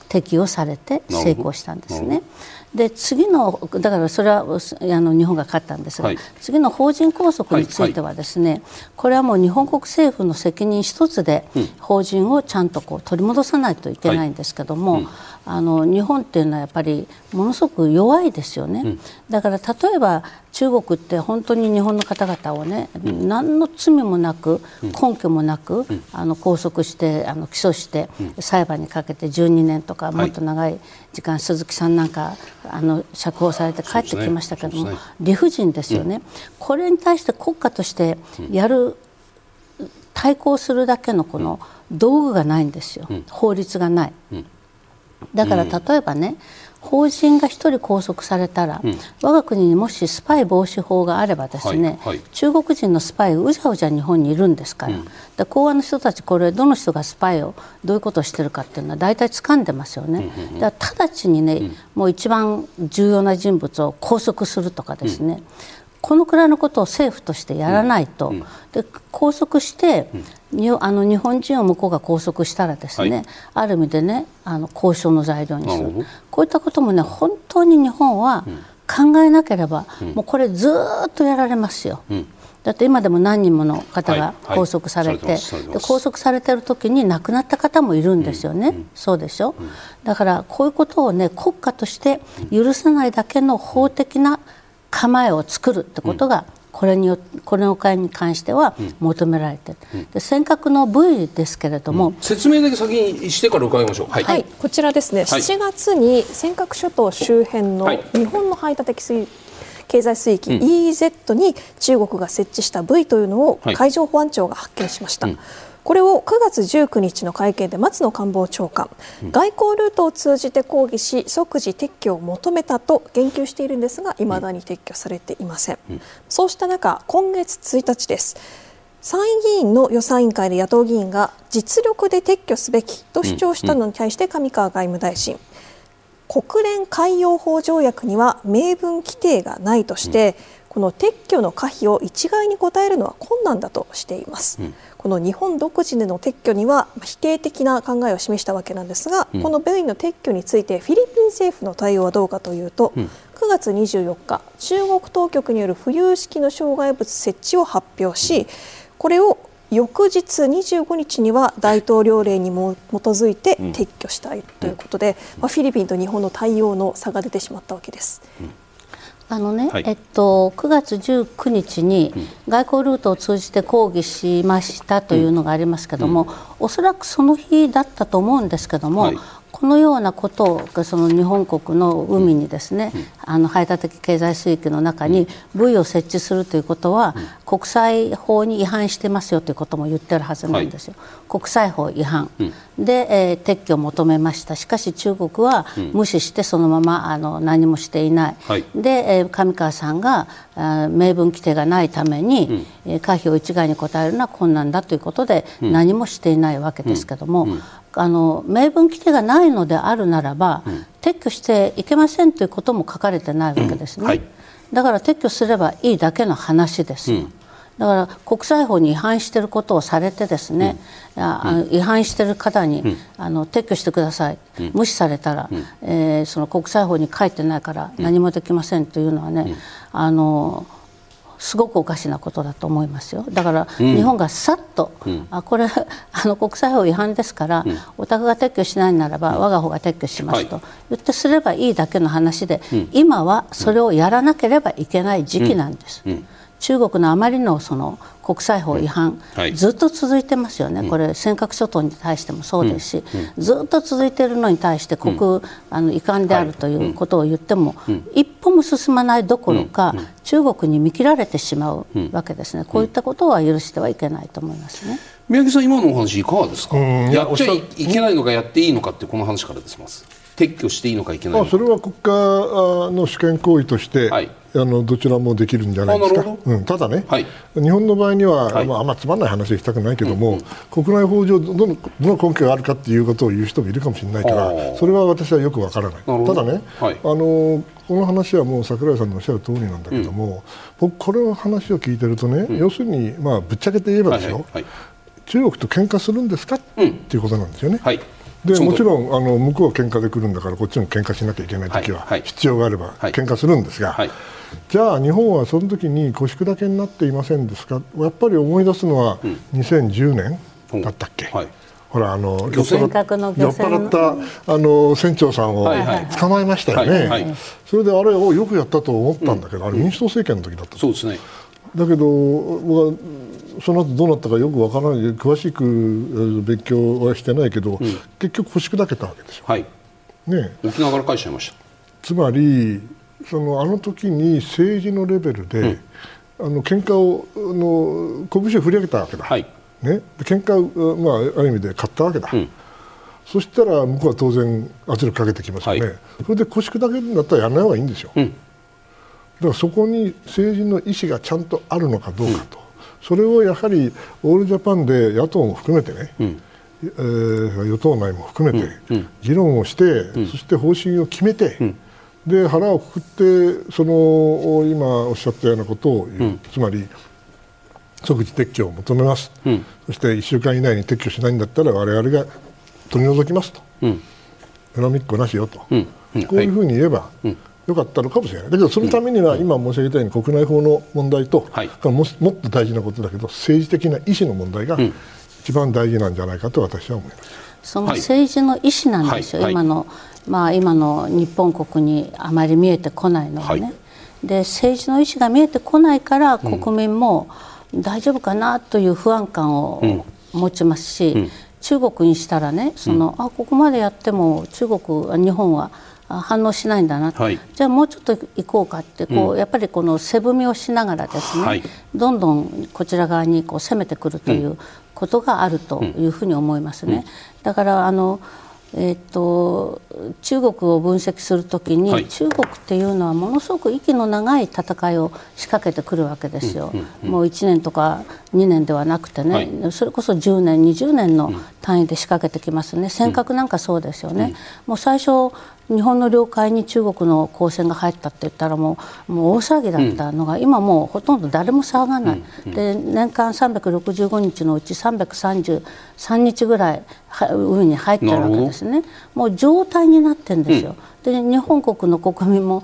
適用されて成功したんですね。で次のだからそれはあの日本が勝ったんです。が、はい、次の法人拘束についてはですね、はい。はい、これはもう日本国政府の責任一つで法人をちゃんとこう取り戻さないといけないんですけども、うん、あの日本っていうのはやっぱりものすごく弱いですよね、うん、だから例えば中国って本当に日本の方々をね、うん、何の罪もなく根拠もなく、あの拘束してあの起訴して裁判にかけて12年とかもっと長い時間、鈴木さんなんかあの釈放されて帰ってきましたけども、ねね、理不尽ですよね、これに対して国家としてやる、対抗するだけのこの道具がないんですよ、法律がない。だから例えばね、法人が1人拘束されたら、うん、我が国にもしスパイ防止法があればですね、はいはい、中国人のスパイうじゃうじゃ日本にいるんですから、うん、で公安の人たちこれどの人がスパイをどういうことをしてるかっていうのは大体掴んでますよね、うん、だから直ちにね、うん、もう一番重要な人物を拘束するとかですね、このくらいのことを政府としてやらないと、で拘束して、にあの日本人を向こうが拘束したらですね、はい、ある意味でねあの交渉の材料にする。こういったこともね本当に日本は考えなければ、うん、もうこれずっとやられますよ。うん。だって今でも何人もの方が拘束されて、で拘束されてる時に亡くなった方もいるんですよね、うん、そうでしょ、うん、だからこういうことをね国家として許さないだけの法的な構えを作るってことが、これによこれの会に関しては求められてうん、で尖閣の部位ですけれども、うん、説明だけ先にしてから伺いましょう、はい、はい、こちらですね、はい、7月に尖閣諸島周辺の日本の排他的水経済水域 EEZ に中国が設置した部位というのを海上保安庁が発見しました。うんこれを9月19日の会見で松野官房長官、うん、外交ルートを通じて抗議し即時撤去を求めたと言及しているんですがいまだに撤去されていません、うん、そうした中今月1日です。参院議員の予算委員会で野党議員が実力で撤去すべきと主張したのに対して上川外務大臣、国連海洋法条約には明文規定がないとして、この撤去の可否を一概に答えるのは困難だとしています、うん、この日本独自での撤去には否定的な考えを示したわけなんですが、うん、このベイの撤去についてフィリピン政府の対応はどうかというと、うん、9月24日中国当局による浮遊式の障害物設置を発表しこれを翌日25日には大統領令にも基づいて撤去したいということで、まあ、フィリピンと日本の対応の差が出てしまったわけです。あのね、はい、えっと、9月19日に外交ルートを通じて抗議しましたというのがありますけども、うんうん、おそらくその日だったと思うんですけども、はい、このようなことをその日本国の海にですね、うん、あの排他的経済水域の中にブイを設置するということは、うん、国際法に違反してますよということも言ってるはずなんですよ、はい、国際法違反、うん、で、えー、撤去を求めました。しかし中国は無視してそのままあの何もしていない、はい、で、えー、上川さんがあ明文規定がないために、うん、可否を一概に答えるのは困難だということで、何もしていないわけですけども、あの明文規定がないのであるならば、うん、撤去していけませんということも書かれてないわけですね、うん。はい、だから撤去すればいいだけの話です、うん、だから国際法に違反していることをされてですね、違反している方に、あの撤去してください、無視されたら、えー、その国際法に書いてないから何もできませんというのはね、あのすごくおかしなことだと思いますよ。だから日本がさっと、うん、あこれ あの国際法違反ですから、うん、お宅が撤去しないならば、うん、我が方が撤去しますと言ってすればいいだけの話で、今はそれをやらなければいけない時期なんです。中国のあまりのその国際法違反、はい、ずっと続いてますよね、これ、尖閣諸島に対してもそうですし、ずっと続いているのに対して国、あの遺憾であるということを言っても、一歩もも進まないどころか、うん。うん、中国に見切られてしまうわけですね、こういったことは許してはいけないと思いますね。宮城さん、今のお話いかがですか、やっちゃいけないのかやっていいのかってこの話からですます。撤去していいのかいけないのか。それは国家の主権行為として、はい、あのどちらもできるんじゃないですか、うん、ただね、はい、日本の場合には、はい、まあ、あんまつまんない話はしたくないけども、うんうん、国内法上どの、どの根拠があるかっていうことを言う人もいるかもしれないから、それは私はよくわからない、ただね、はい、あのこの話はもう櫻井さんのおっしゃる通りなんだけども、うん、僕、これの話を聞いてるとね、うん、要するに、まあ、ぶっちゃけて言えばですよ、はいはいはい、中国と喧嘩するんですか、っていうことなんですよね。はい。でもちろんあの向こうは喧嘩で来るんだからこっちも喧嘩しなきゃいけない時は必要があれば喧嘩するんですが、はいはいじゃあ日本はその時に腰砕けになっていませんですか？やっぱり思い出すのは2010年だったっけ、うんはい、ほらあの酔っ払ったあの船長さんを捕まえましたよね、はいはい、それであれをよくやったと思ったんだけど、うん、あれ民主党政権の時だったそうですね。だけど僕はその後どうなったかよくわからない。詳しく勉強はしてないけど、うん、結局腰砕けたわけですよ、はい。ね、沖縄から返しちゃいました。つまりそのあの時に政治のレベルで、うん、あの喧嘩をの拳を振り上げたわけだ、はい。ね、喧嘩を、まあ、ある意味で勝ったわけだ、うん、そしたら向こうは当然圧力かけてきますよね、はい、それで腰砕けるんだったらやらない方がいいんですよ、うん、だからそこに政治の意思がちゃんとあるのかどうかと、それをやはりオールジャパンで野党も含めてね、えー、与党内も含めて議論をして、そして方針を決めて、で腹をくくってその今おっしゃったようなことを言う、うん、つまり即時撤去を求めます、うん、そして1週間以内に撤去しないんだったら我々が取り除きますと、うん、恨みっこなしよと、うん、こういうふうに言えば、よかったのかもしれない。だけどそのためには今申し上げたように国内法の問題と、はい、ももっと大事なことだけど政治的な意思の問題が一番大事なんじゃないかと私は思います。その政治の意思なんですよ、はい、今のまあ、今の日本国にあまり見えてこないのはね、はい、で政治の意思が見えてこないから国民も大丈夫かなという不安感を持ちますし、うん、中国にしたらねその、うん、あここまでやっても中国日本は反応しないんだな、はい、じゃあもうちょっと行こうかってこう、うん、やっぱりこの背踏みをしながらですね、はい、どんどんこちら側にこう攻めてくるということがあるというふうに思いますね。だからあのえーと、中国を分析するときに、はい、中国っていうのはものすごく息の長い戦いを仕掛けてくるわけですよ、うんうんうん、もう1年とか2年ではなくてね、はい、それこそ10年20年の単位で仕掛けてきますね。尖閣なんかそうですよね、うん、もう最初日本の領海に中国の航船が入ったって言ったらもうもう大騒ぎだったのが、うん、今もうほとんど誰も騒がない、うん、で年間365日のうち333日ぐらい海に入ってるわけですね。もう状態になってるんですよ、で日本国の国民も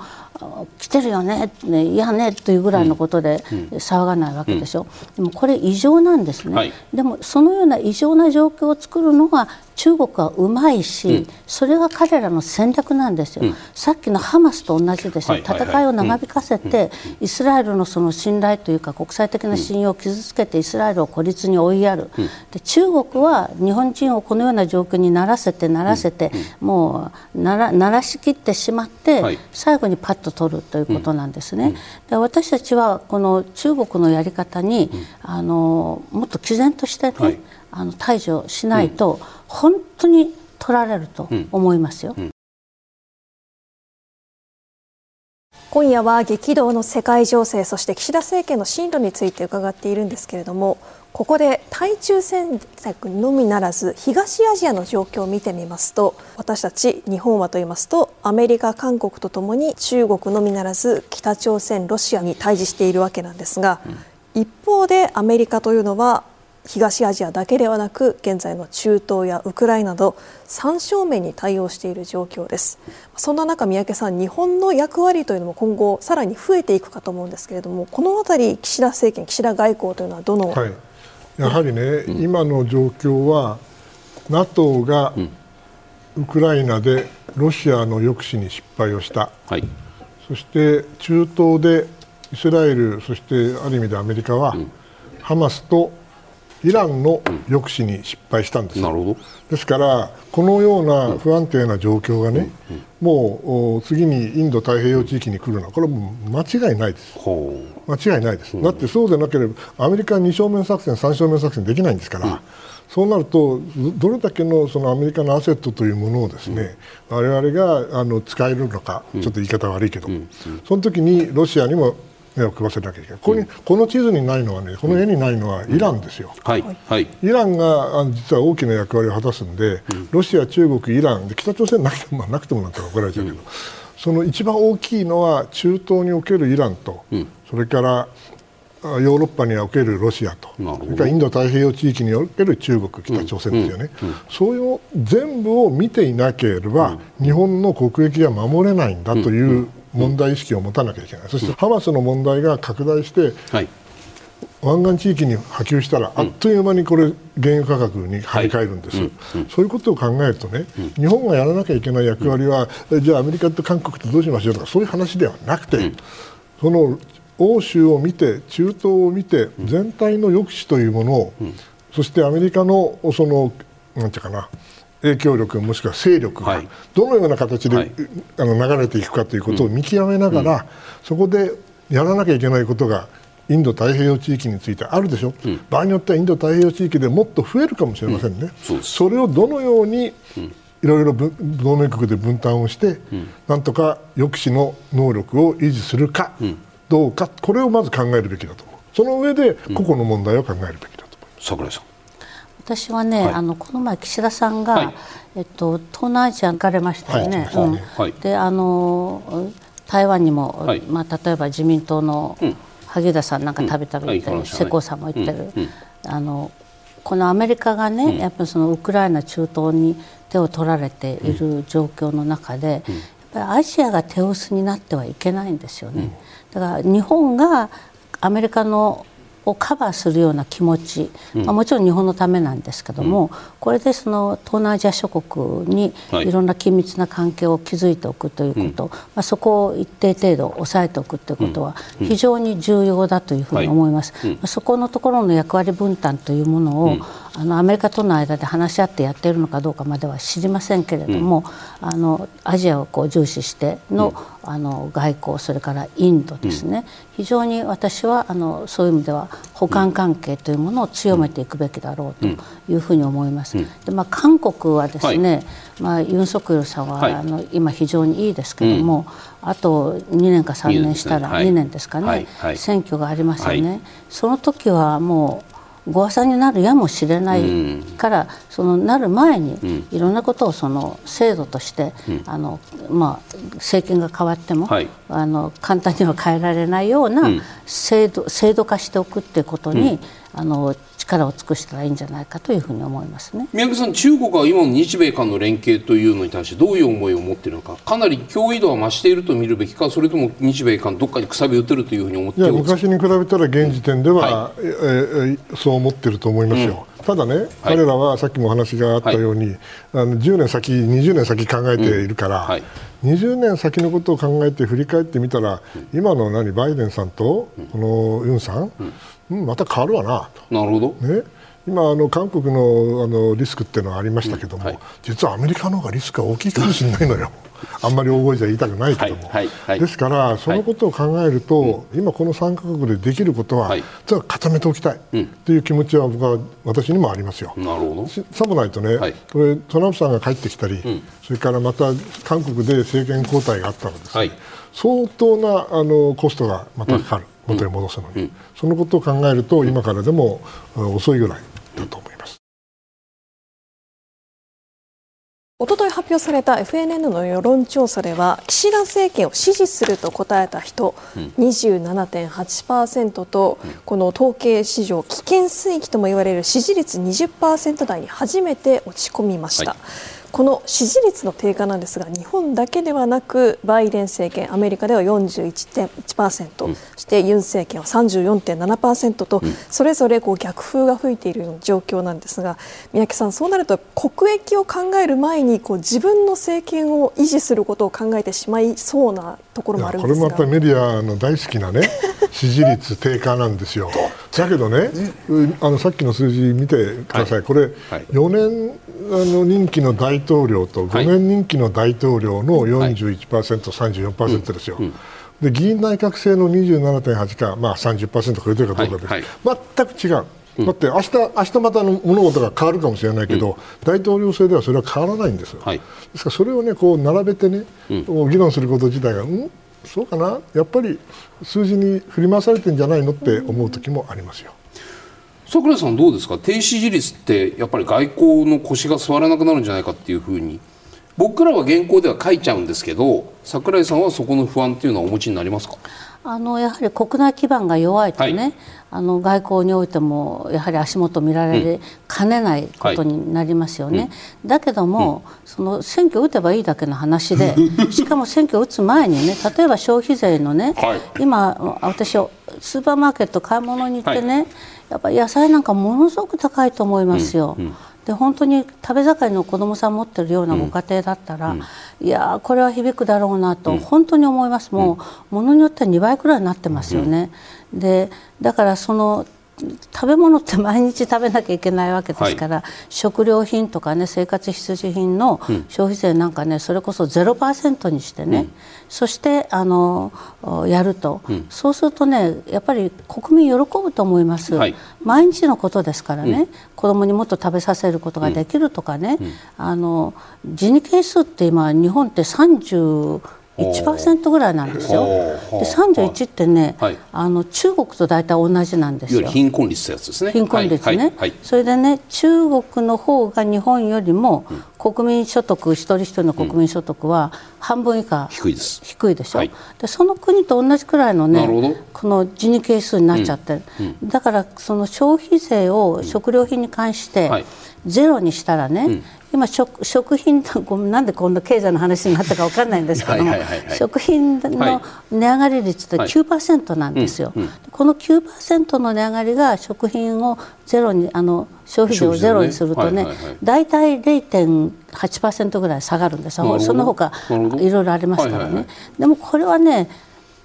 来てるよね、ねいやねというぐらいのことで騒がないわけでしょ、でもこれ異常なんですね、はい、でもそのような異常な状況を作るのが中国はうまいし、うん、それが彼らの戦略なんですよ、うん、さっきのハマスと同じですよ、戦いを長引かせて、イスラエルのその信頼というか国際的な信用を傷つけてイスラエルを孤立に追いやる、で中国は日本人をこのような状況にならせてならせて、もうならならしきってしまって、はい、最後にパッと取るということなんですね。で私たちはこの中国のやり方に、あのもっと毅然としてね、はいあの対処しないと、本当に取られると思いますよ。今夜は激動の世界情勢そして岸田政権の進路について伺っているんですけれどもここで対中戦略のみならず東アジアの状況を見てみますと私たち日本はと言いますとアメリカ韓国とともに中国のみならず北朝鮮ロシアに対峙しているわけなんですが、一方でアメリカというのは東アジアだけではなく現在の中東やウクライナなど3正面に対応している状況です。そんな中三宅さん日本の役割というのも今後さらに増えていくかと思うんですけれどもこのあたり岸田政権岸田外交というのはどの、はい、やはりね、うん、今の状況は NATO がウクライナでロシアの抑止に失敗をした、はい、そして中東でイスラエルそしてある意味でアメリカは、うん、ハマスとイランの抑止に失敗したんです、なるほど。ですからこのような不安定な状況がね、もう次にインド太平洋地域に来るのはこれはもう間違いないです。間違いないです、だってそうでなければアメリカは2正面作戦3正面作戦できないんですから、そうなるとどれだけのそのアメリカのアセットというものをですね、うん、我々があの使えるのか、ちょっと言い方悪いけど、うん。うん、その時にロシアにも目を配らせなきゃいけない、ここにこの地図にないのはね、この絵にないのはイランですよ、はいはい、イランが実は大きな役割を果たすんで、ロシア、中国、イランで、北朝鮮なくても、まあ、なくてもなんて怒られちゃうけど、その一番大きいのは中東におけるイランと、それからヨーロッパにおけるロシアと、それからインド太平洋地域における中国、北朝鮮ですよね、うん。うん。うん、そういう全部を見ていなければ、日本の国益は守れないんだという問題意識を持たなきゃいけない、そしてハマスの問題が拡大して、はい、湾岸地域に波及したら、あっという間にこれ、原油価格に張り替えるんです、はい。そういうことを考えるとね、日本がやらなきゃいけない役割は、じゃあ、アメリカと韓国とどうしましょうとか、そういう話ではなくて、その欧州を見て、中東を見て、全体の抑止というものを、そしてアメリカのそのなんていうかな影響力もしくは勢力がどのような形で、はい、あの流れていくかということを見極めながら、うん、そこでやらなきゃいけないことがインド太平洋地域についてあるでしょ、うん、場合によってはインド太平洋地域でもっと増えるかもしれませんね、うん、それをどのようにいろいろ同盟国で分担をして、なんとか抑止の能力を維持するかどうか、これをまず考えるべきだと。思う、その上で個々の問題を考えるべきだと思います。桜井さん私はね、はい、あのこの前岸田さんが、はい、えっと、東南アジア行かれましたよね。はい、うん、であの台湾にも、まあ、例えば自民党の萩生田さんなんかたびたび行ってる、世耕さんも行ってる、あのこのアメリカがね、やっぱりそのウクライナ中東に手を取られている状況の中で、やっぱりアジアが手薄になってはいけないんですよね。だから日本がアメリカのをカバーするような気持ち、まあ、もちろん日本のためなんですけども、うん、これでその東南アジア諸国にい。ろんな緊密な関係を築いておくということ、まあ、そこを一定程度抑えておくということは非常に重要だというふうに思います。まあ、そこのところの役割分担というものを、あのアメリカとの間で話し合ってやっているのかどうかまでは知りませんけれども、うん、あのアジアをこう重視してのうん、あの外交それからインドですね、うん、非常に私はあのそういう意味では補完関係というものを強めていくべきだろうというふうに思います。でまあ、韓国はですね、はい、まあ、ユン・ソクヨルさんは、はい、あの今非常にいいですけれども、あと2年か3年したら2年ですかね、選挙がありますよね。その時はもうごになるやもしれないから、そのなる前にいろんなことをその制度として、あのまあ、政権が変わっても、はい、あの簡単には変えられないような制度,、制度化しておくっていうことに、あの力を尽くしたらいいんじゃないかというふうに思いますね。宮家さん、中国は今の日米間の連携というのに対してどういう思いを持っているのか、かなり脅威度は増していると見るべきか、それとも日米間、どっかにくさび打てるというふうに思っていや昔に比べたら現時点では、はい、えー、そう思っていると思いますよ。うん、ただね、彼らはさっきも話があったように、はい、あの10年先、20年先考えているから、うん。はい、20年先のことを考えて振り返ってみたら、うん、今の何バイデンさんとこのユンさん、うん、また変わるわな。と。なるほど、ね。今あの韓国のあのリスクっていうのはありましたけども、うんはい、実はアメリカの方がリスクが大きいかもしれないのよ。あんまり大声じゃ言いたくないけども、はいはい、ですから、そのことを考えると、今、この3か国でできることは、はい、実は固めておきたいという気持ちは僕は私にもありますよ。なるほど。さもないとね、これトランプさんが帰ってきたり、うん、それからまた韓国で政権交代があったらです。ね、相当なあのコストがまたかかる、元に戻すのに、うん、そのことを考えると、今からでも遅いぐらいだと思います。おととい発表された FNN の世論調査では岸田政権を支持すると答えた人、27.8%と、この統計史上危険水域とも言われる支持率20%台に初めて落ち込みました。はいこの支持率の低下なんですが日本だけではなくバイデン政権アメリカでは41.1%、うん、そしてユン政権は34.7%と、うん、それぞれこう逆風が吹いている状況なんですが三宅さん、そうなると国益を考える前にこう自分の政権を維持することを考えてしまいそうなところもあるんですこれもやっぱりメディアの大好きなね 支持率低下なんですよ。だけどね、あのさっきの数字見てください、はい、これ、はい、4年あの任期の大統領と5年任期の大統領の41%、はい、34%ですよ。で議員内閣制の27.8か、まあ30%超えてるかどうかで、はいはい、全く違う。だって明日明日またの物事が変わるかもしれないけど、うん、大統領制ではそれは変わらないんですよ、はい、ですからそれを、ね、こう並べてね、うん、議論すること自体が、うん、そうかな、やっぱり数字に振り回されてるんじゃないの？って思う時もありますよ。桜井さん、どうですか、低支持率ってやっぱり外交の腰が座らなくなるんじゃないかっていうふうに。僕らは原稿では書いちゃうんですけど桜井さんはそこの不安っていうのはお持ちになりますか？あのやはり国内基盤が弱いとね、はい、あの外交においてもやはり足元見られかねないことになりますよね、はいうん、だけども、うん、その選挙を打てばいいだけの話でしかも選挙を打つ前にね例えば消費税のね、はい、今私スーパーマーケット買い物に行ってね、やっぱり野菜なんかものすごく高いと思いますよ。うんで本当に食べ盛りの子どもさん持ってるようなご家庭だったら、うん、いやこれは響くだろうなと本当に思います、もうものによっては2倍くらいになってますよね。でだからその食べ物って毎日食べなきゃいけないわけですから、はい、食料品とかね生活必需品の消費税なんかね、それこそ0%にしてね、うん、そしてあのやると、うん、そうするとねやっぱり国民喜ぶと思います、はい、毎日のことですからね、うん、子供にもっと食べさせることができるとかね、あのジニ係数って今日本って30 1%ぐらいなんですよ。で31ってね、はい、あの中国と大体同じなんですよ。貧困率ってやつですね。貧困率ね、はい。はい、それでね中国の方が日本よりも国民所得、一人一人の国民所得は半分以下、低いです。低いでしょ、でその国と同じくらいのねこのジニ係数になっちゃってる、うん。うん、だからその消費税を食料品に関してゼロにしたらね、今食食品なんでこんな経済の話になったか分かんないんですけども食品の値上がり率って9%なんですよ、はいうんうん、この9%の値上がりが食品をゼロにあの消費税をゼロにするとね大体0.8%ぐらい下がるんですよ。その他いろいろありますからね、でもこれはね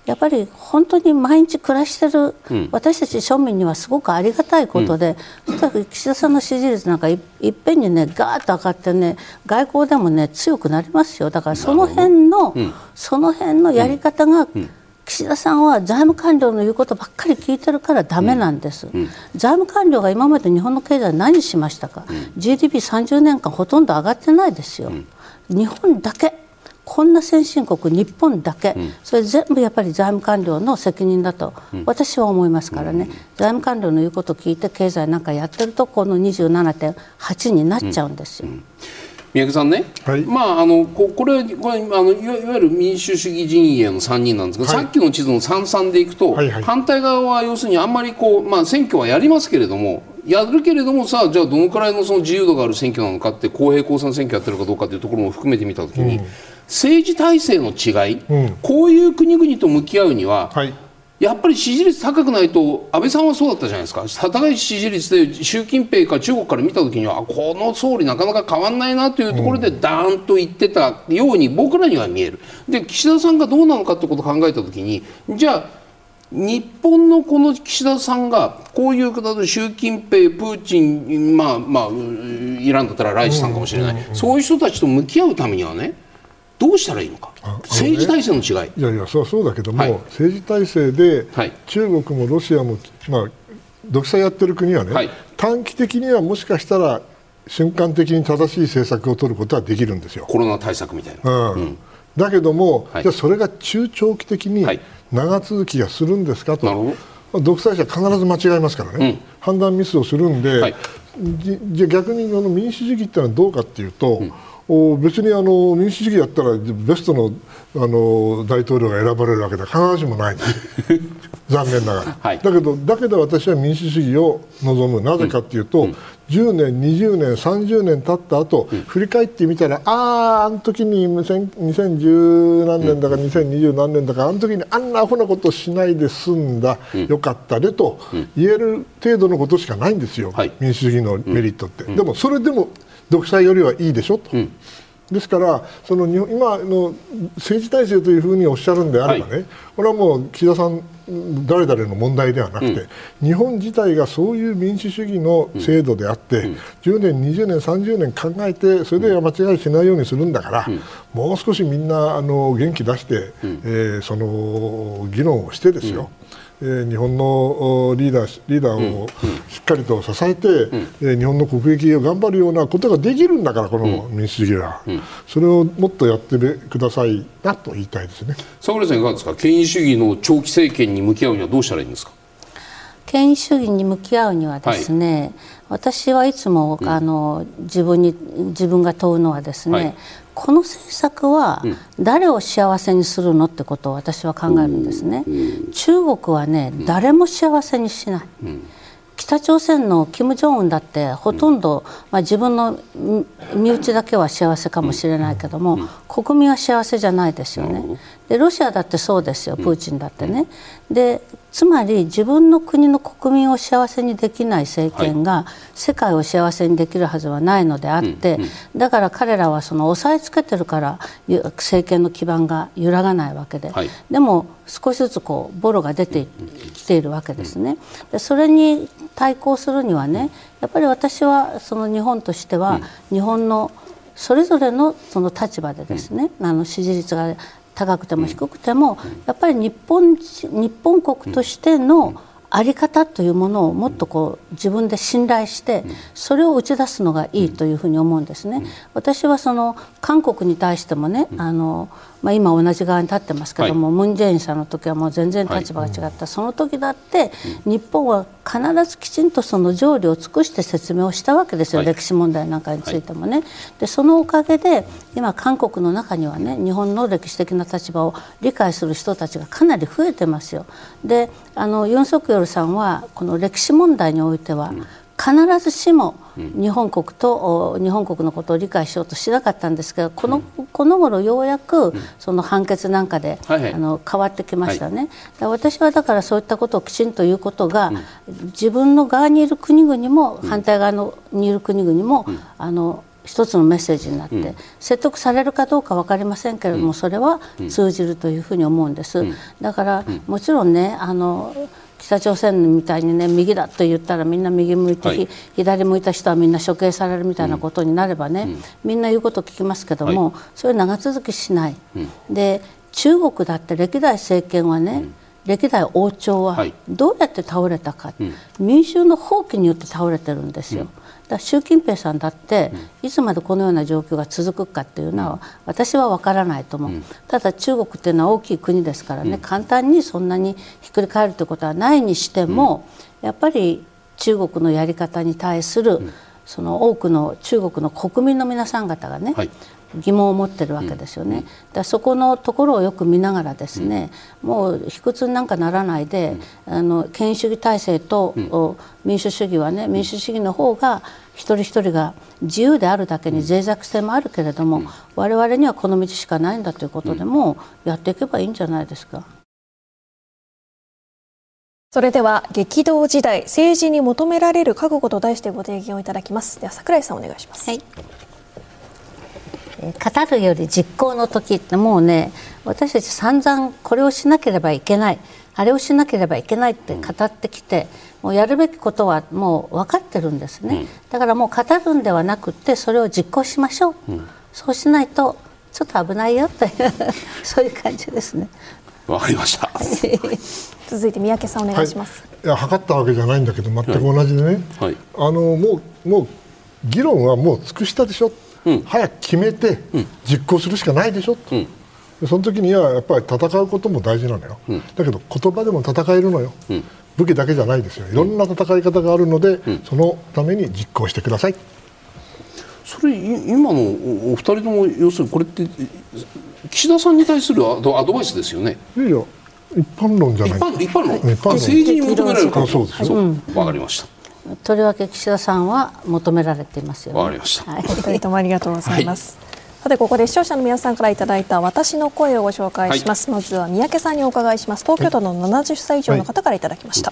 やっぱり本当に毎日暮らしてる、私たち庶民にはすごくありがたいことで、うん、岸田さんの支持率なんかいいっぺんにねガーッと上がってね外交でもね強くなりますよ。だからその辺の、うん、その辺のやり方が、うん、岸田さんは財務官僚の言うことばっかり聞いてるからだめなんです、財務官僚が今まで日本の経済何しましたか、GDP30 年間ほとんど上がってないですよ、日本だけこんな先進国、日本だけ、うん、それ全部やっぱり財務官僚の責任だと、私は思いますからね、うん、財務官僚の言うことを聞いて経済なんかやってるとこの27.8になっちゃうんですよ。三宅さんね、はい、まああのここれこれあのいわゆる民主主義陣営の3人なんですが、はい、さっきの地図の33でいくと、はいはい、反対側は要するにあんまりこう、まあ、選挙はやりますけれどもやるけれどもさじゃあどのくらいのその自由度がある選挙なのかって公平公正な選挙やってるかどうかというところも含めてみたときに、うん政治体制の違い、うん、こういう国々と向き合うには、はい、やっぱり支持率高くないと安倍さんはそうだったじゃないですか。高い支持率で習近平か中国から見た時にはこの総理なかなか変わらないなというところでダーンと言ってたように僕らには見える。で岸田さんがどうなのかということを考えた時にじゃあ日本のこの岸田さんがこういう方で習近平、プーチン、まあまあ、イランだったらライシさんかもしれない、そういう人たちと向き合うためにはねどうしたらいいのか、ね、政治体制の違い。いやいやそうそうだけども、はい、政治体制で、はい、中国もロシアも、まあ、独裁やってる国はね、はい、短期的にはもしかしたら瞬間的に正しい政策を取ることはできるんですよ。コロナ対策みたいな、うん。うん、だけども、じゃそれが中長期的に長続きがするんですかと、独裁者必ず間違いますからね、うん、判断ミスをするんで、じゃ逆にあの民主主義ってのはどうかっていうと、別にあの民主主義やったらベストのあの大統領が選ばれるわけで必ずしもない。残念ながら、はい、だけどだけど私は民主主義を望む。なぜかというと、うん、10年、20年、30年経った後、うん、振り返ってみたらああ、あの時に2010何年だか、2020何年だかあの時にあんなアホなことしないで済んだ、うん、よかったねと言える程度のことしかないんですよ、はい、民主主義のメリットって。でもそれでも独裁よりはいいでしょと。うん。ですからその今の政治体制というふうにおっしゃるんであればね、はい、これはもう岸田さん誰々の問題ではなくて、うん、日本自体がそういう民主主義の制度であって、うん、10年、20年、30年考えてそれでは間違いしないようにするんだから、うん、もう少しみんなあの元気出して、うん、えー、その議論をしてですよ、えー、日本のリーダーリーダーをしっかりと支えて、うん、えー、日本の国益を頑張るようなことができるんだからこの民主主義は、うん、それをもっとやってくださいなと言いたいですね。桜井さんいかがですか？権威主義の長期政権に向き合うにはどうしたらいいんですか？権威主義に向き合うにはですね、はい、私はいつも、あの自分に自分が問うのはですね、はい、この政策は誰を幸せにするのってことを私は考えるんですね。中国はね誰も幸せにしない。北朝鮮の金正恩だってほとんど、まあ、自分の身内だけは幸せかもしれないけども、国民は幸せじゃないですよね。でロシアだってそうですよプーチンだってね。でつまり自分の国の国民を幸せにできない政権が世界を幸せにできるはずはないのであって、だから彼らはその押さえつけてるから政権の基盤が揺らがないわけで、でも少しずつこうボロが出てきているわけですね。でそれに対抗するにはねやっぱり私はその日本としては日本のそれぞれのその立場でですね、あの支持率が高くても低くてもやっぱり日本日本国としての在り方というものをもっとこう自分で信頼してそれを打ち出すのがいいというふうに思うんですね。私はその韓国に対してもねあのまあ、今同じ側に立ってますけども、はい、ムン・ジェインさんの時はもう全然立場が違った、はい、その時だって、日本は必ずきちんとその条理を尽くして説明をしたわけですよ、はい、歴史問題なんかについてもね。でそのおかげで今韓国の中にはね日本の歴史的な立場を理解する人たちがかなり増えてますよ。であのユン・ソクヨルさんはこの歴史問題においては、必ずしも日本国と日本国のことを理解しようとしなかったんですけどこのこの頃ようやくその判決なんかで、あの変わってきましたね、はい、私はだからそういったことをきちんと言うことが、自分の側にいる国々も反対側のにいる国々も、あの一つのメッセージになって、うん、説得されるかどうか分かりませんけれども、それは通じるというふうに思うんです。だから、もちろんねあの北朝鮮みたいにね右だと言ったらみんな右向いて、はい、左向いた人はみんな処刑されるみたいなことになればね、うん、みんな言うこと聞きますけども、はい、それ長続きしない、うん、で中国だって歴代政権はね、うん。歴代王朝はどうやって倒れたか、はい、民衆の放棄によって倒れてるんですよ。だ習近平さんだって、いつまでこのような状況が続くかっていうのは、私は分からないと思う、ただ中国っていうのは大きい国ですからね、簡単にそんなにひっくり返るということはないにしても、やっぱり中国のやり方に対する、その多くの中国の国民の皆さん方がね、はい、疑問を持ってるわけですよね。だそこのところをよく見ながらですね、もう卑屈になんかならないで、あの権威主義体制と、民主主義はね民主主義の方が一人一人が自由であるだけに脆弱性もあるけれども、我々にはこの道しかないんだということでもやっていけばいいんじゃないですか。それでは激動時代政治に求められる覚悟と題してご提言をいただきますでは櫻井さんお願いします、はい語るより実行の時ってもうね私たち散々これをしなければいけないあれをしなければいけないって語ってきて、もうやるべきことはもう分かってるんですね、だからもう語るんではなくてそれを実行しましょう、そうしないとちょっと危ないよって そういう感じですね。わかりました。続いて三宅さんお願いします、はい、いや測ったわけじゃないんだけど全く同じでね、はい、あのもうもう議論はもう尽くしたでしょ早く決めて実行するしかないでしょと、その時にはやっぱり戦うことも大事なのよ、だけど言葉でも戦えるのよ、武器だけじゃないですよ。いろんな戦い方があるので、そのために実行してください。それ今のお二人とも要するにこれって岸田さんに対するアドバイスですよね。いやいや一般論じゃない。一般論。政治に求められるかそうですよ。わ、かりましたとりわけ岸田さんは求められていますよ、ね、わかりました。はい、二人ともありがとうございます。はい、さてここで視聴者の皆さんからいただいた私の声をご紹介します。はい、まずは三宅さんにお伺いします。東京都の70歳以上の方からいただきました。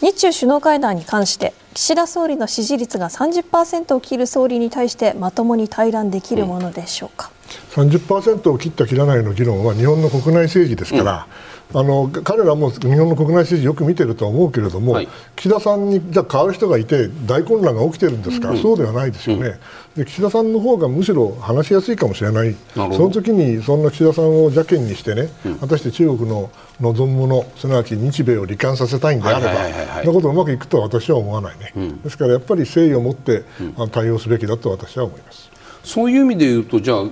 日中首脳会談に関して岸田総理の支持率が30%を切る総理に対してまともに対談できるものでしょうか。30%を切った切らないの議論は日本の国内政治ですから、うん、あの彼らも日本の国内政治よく見てるとは思うけれども、はい、岸田さんにじゃ変わる人がいて大混乱が起きてるんですか、うん、そうではないですよね、で岸田さんの方がむしろ話しやすいかもしれない、その時にそんな岸田さんを邪険にしてね、果たして中国の望むもの、すなわち日米を罹患させたいんであれば、そんなことうまくいくとは私は思わないね、ですからやっぱり誠意を持って対応すべきだと私は思います。そういう意味で言うとじゃあ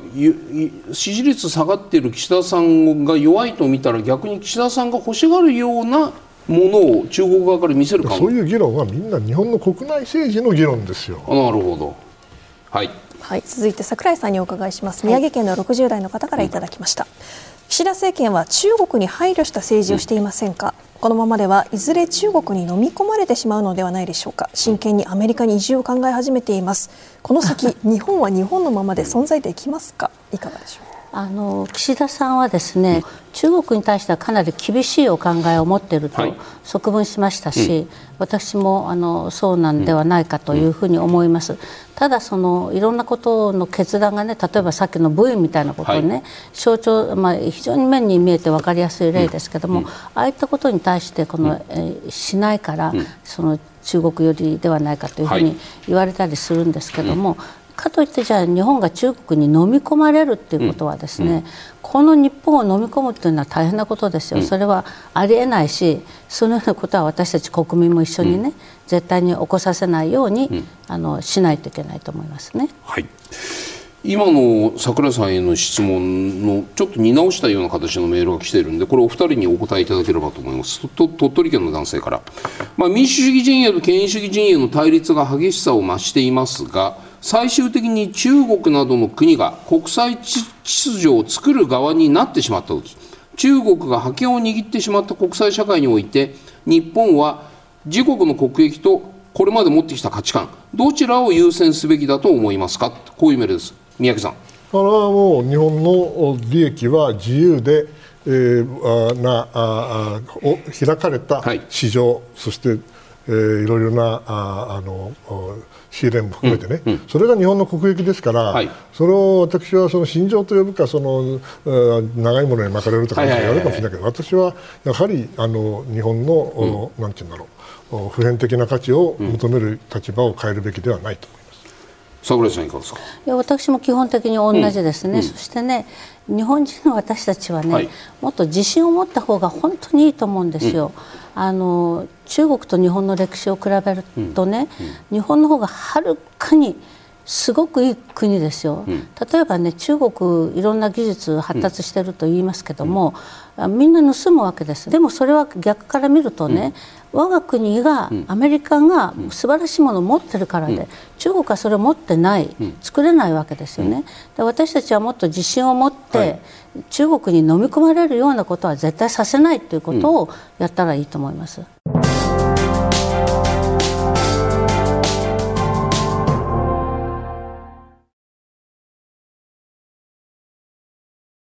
支持率下がっている岸田さんが弱いと見たら逆に岸田さんが欲しがるようなものを中国側から見せるかそういう議論はみんな日本の国内政治の議論ですよ。なるほど。はい、はい、続いて櫻井さんにお伺いします。宮城県の60代の方からいただきました、岸田政権は中国に配慮した政治をしていませんか、このままではいずれ中国に飲み込まれてしまうのではないでしょうか。真剣にアメリカに移住を考え始めています。この先 日本は日本のままで存在できますか？いかがでしょう？あの岸田さんはですね、中国に対してはかなり厳しいお考えを持っていると側分しましたし、はいうん、私もあのそうなんではないかというふうに思います。ただそのいろんなことの決断がね例えばさっきの部員みたいなことをね、はい、象徴、まあ、非常に面に見えて分かりやすい例ですけども、うん、ああいったことに対してこの、えー、しないから、その中国寄りではないかというふうに言われたりするんですけども、かといってじゃあ日本が中国に飲み込まれるっていうことはですね、うん。うん、この日本を飲み込むというのは大変なことですよ、うん、それはありえないしそのようなことは私たち国民も一緒にね、絶対に起こさせないように、あのしないといけないと思いますね。はい。今の桜井さんへの質問のちょっと見直したような形のメールが来ているんでこれお二人にお答えいただければと思います。鳥取県の男性から、まあ、民主主義陣営と権威主義陣営の対立が激しさを増していますが最終的に中国などの国が国際秩序を作る側になってしまった時中国が覇権を握ってしまった国際社会において日本は自国の国益とこれまで持ってきた価値観どちらを優先すべきだと思いますか？こういうメールです。三宅さん。これはもう日本の利益は自由で、えー、なあお開かれた市場、はい、そして、えー、いろいろなああの仕入れも含めてね、うんうん、それが日本の国益ですから、はい、それを私はその心情と呼ぶかその長いものに巻かれるとか言われるかもしれない。けど、私はやはりあの日本の、うん、なんていうんだろう。普遍的な価値を求める立場を変えるべきではないと思います。桜井さんいかがですか？いや私も基本的に同じですね、うん、そしてね日本人の私たちはね、はい、もっと自信を持った方が本当にいいと思うんですよ。うん、あの中国と日本の歴史を比べるとね、うん、日本の方がはるかにすごくいい国ですよ、例えばね中国いろんな技術発達してると言いますけども、みんな盗むわけです。でもそれは逆から見るとね、我が国が、アメリカが素晴らしいものを持ってるからで、中国はそれを持ってない、作れないわけですよね。で私たちはもっと自信を持って、中国に飲み込まれるようなことは絶対させないということをやったらいいと思います。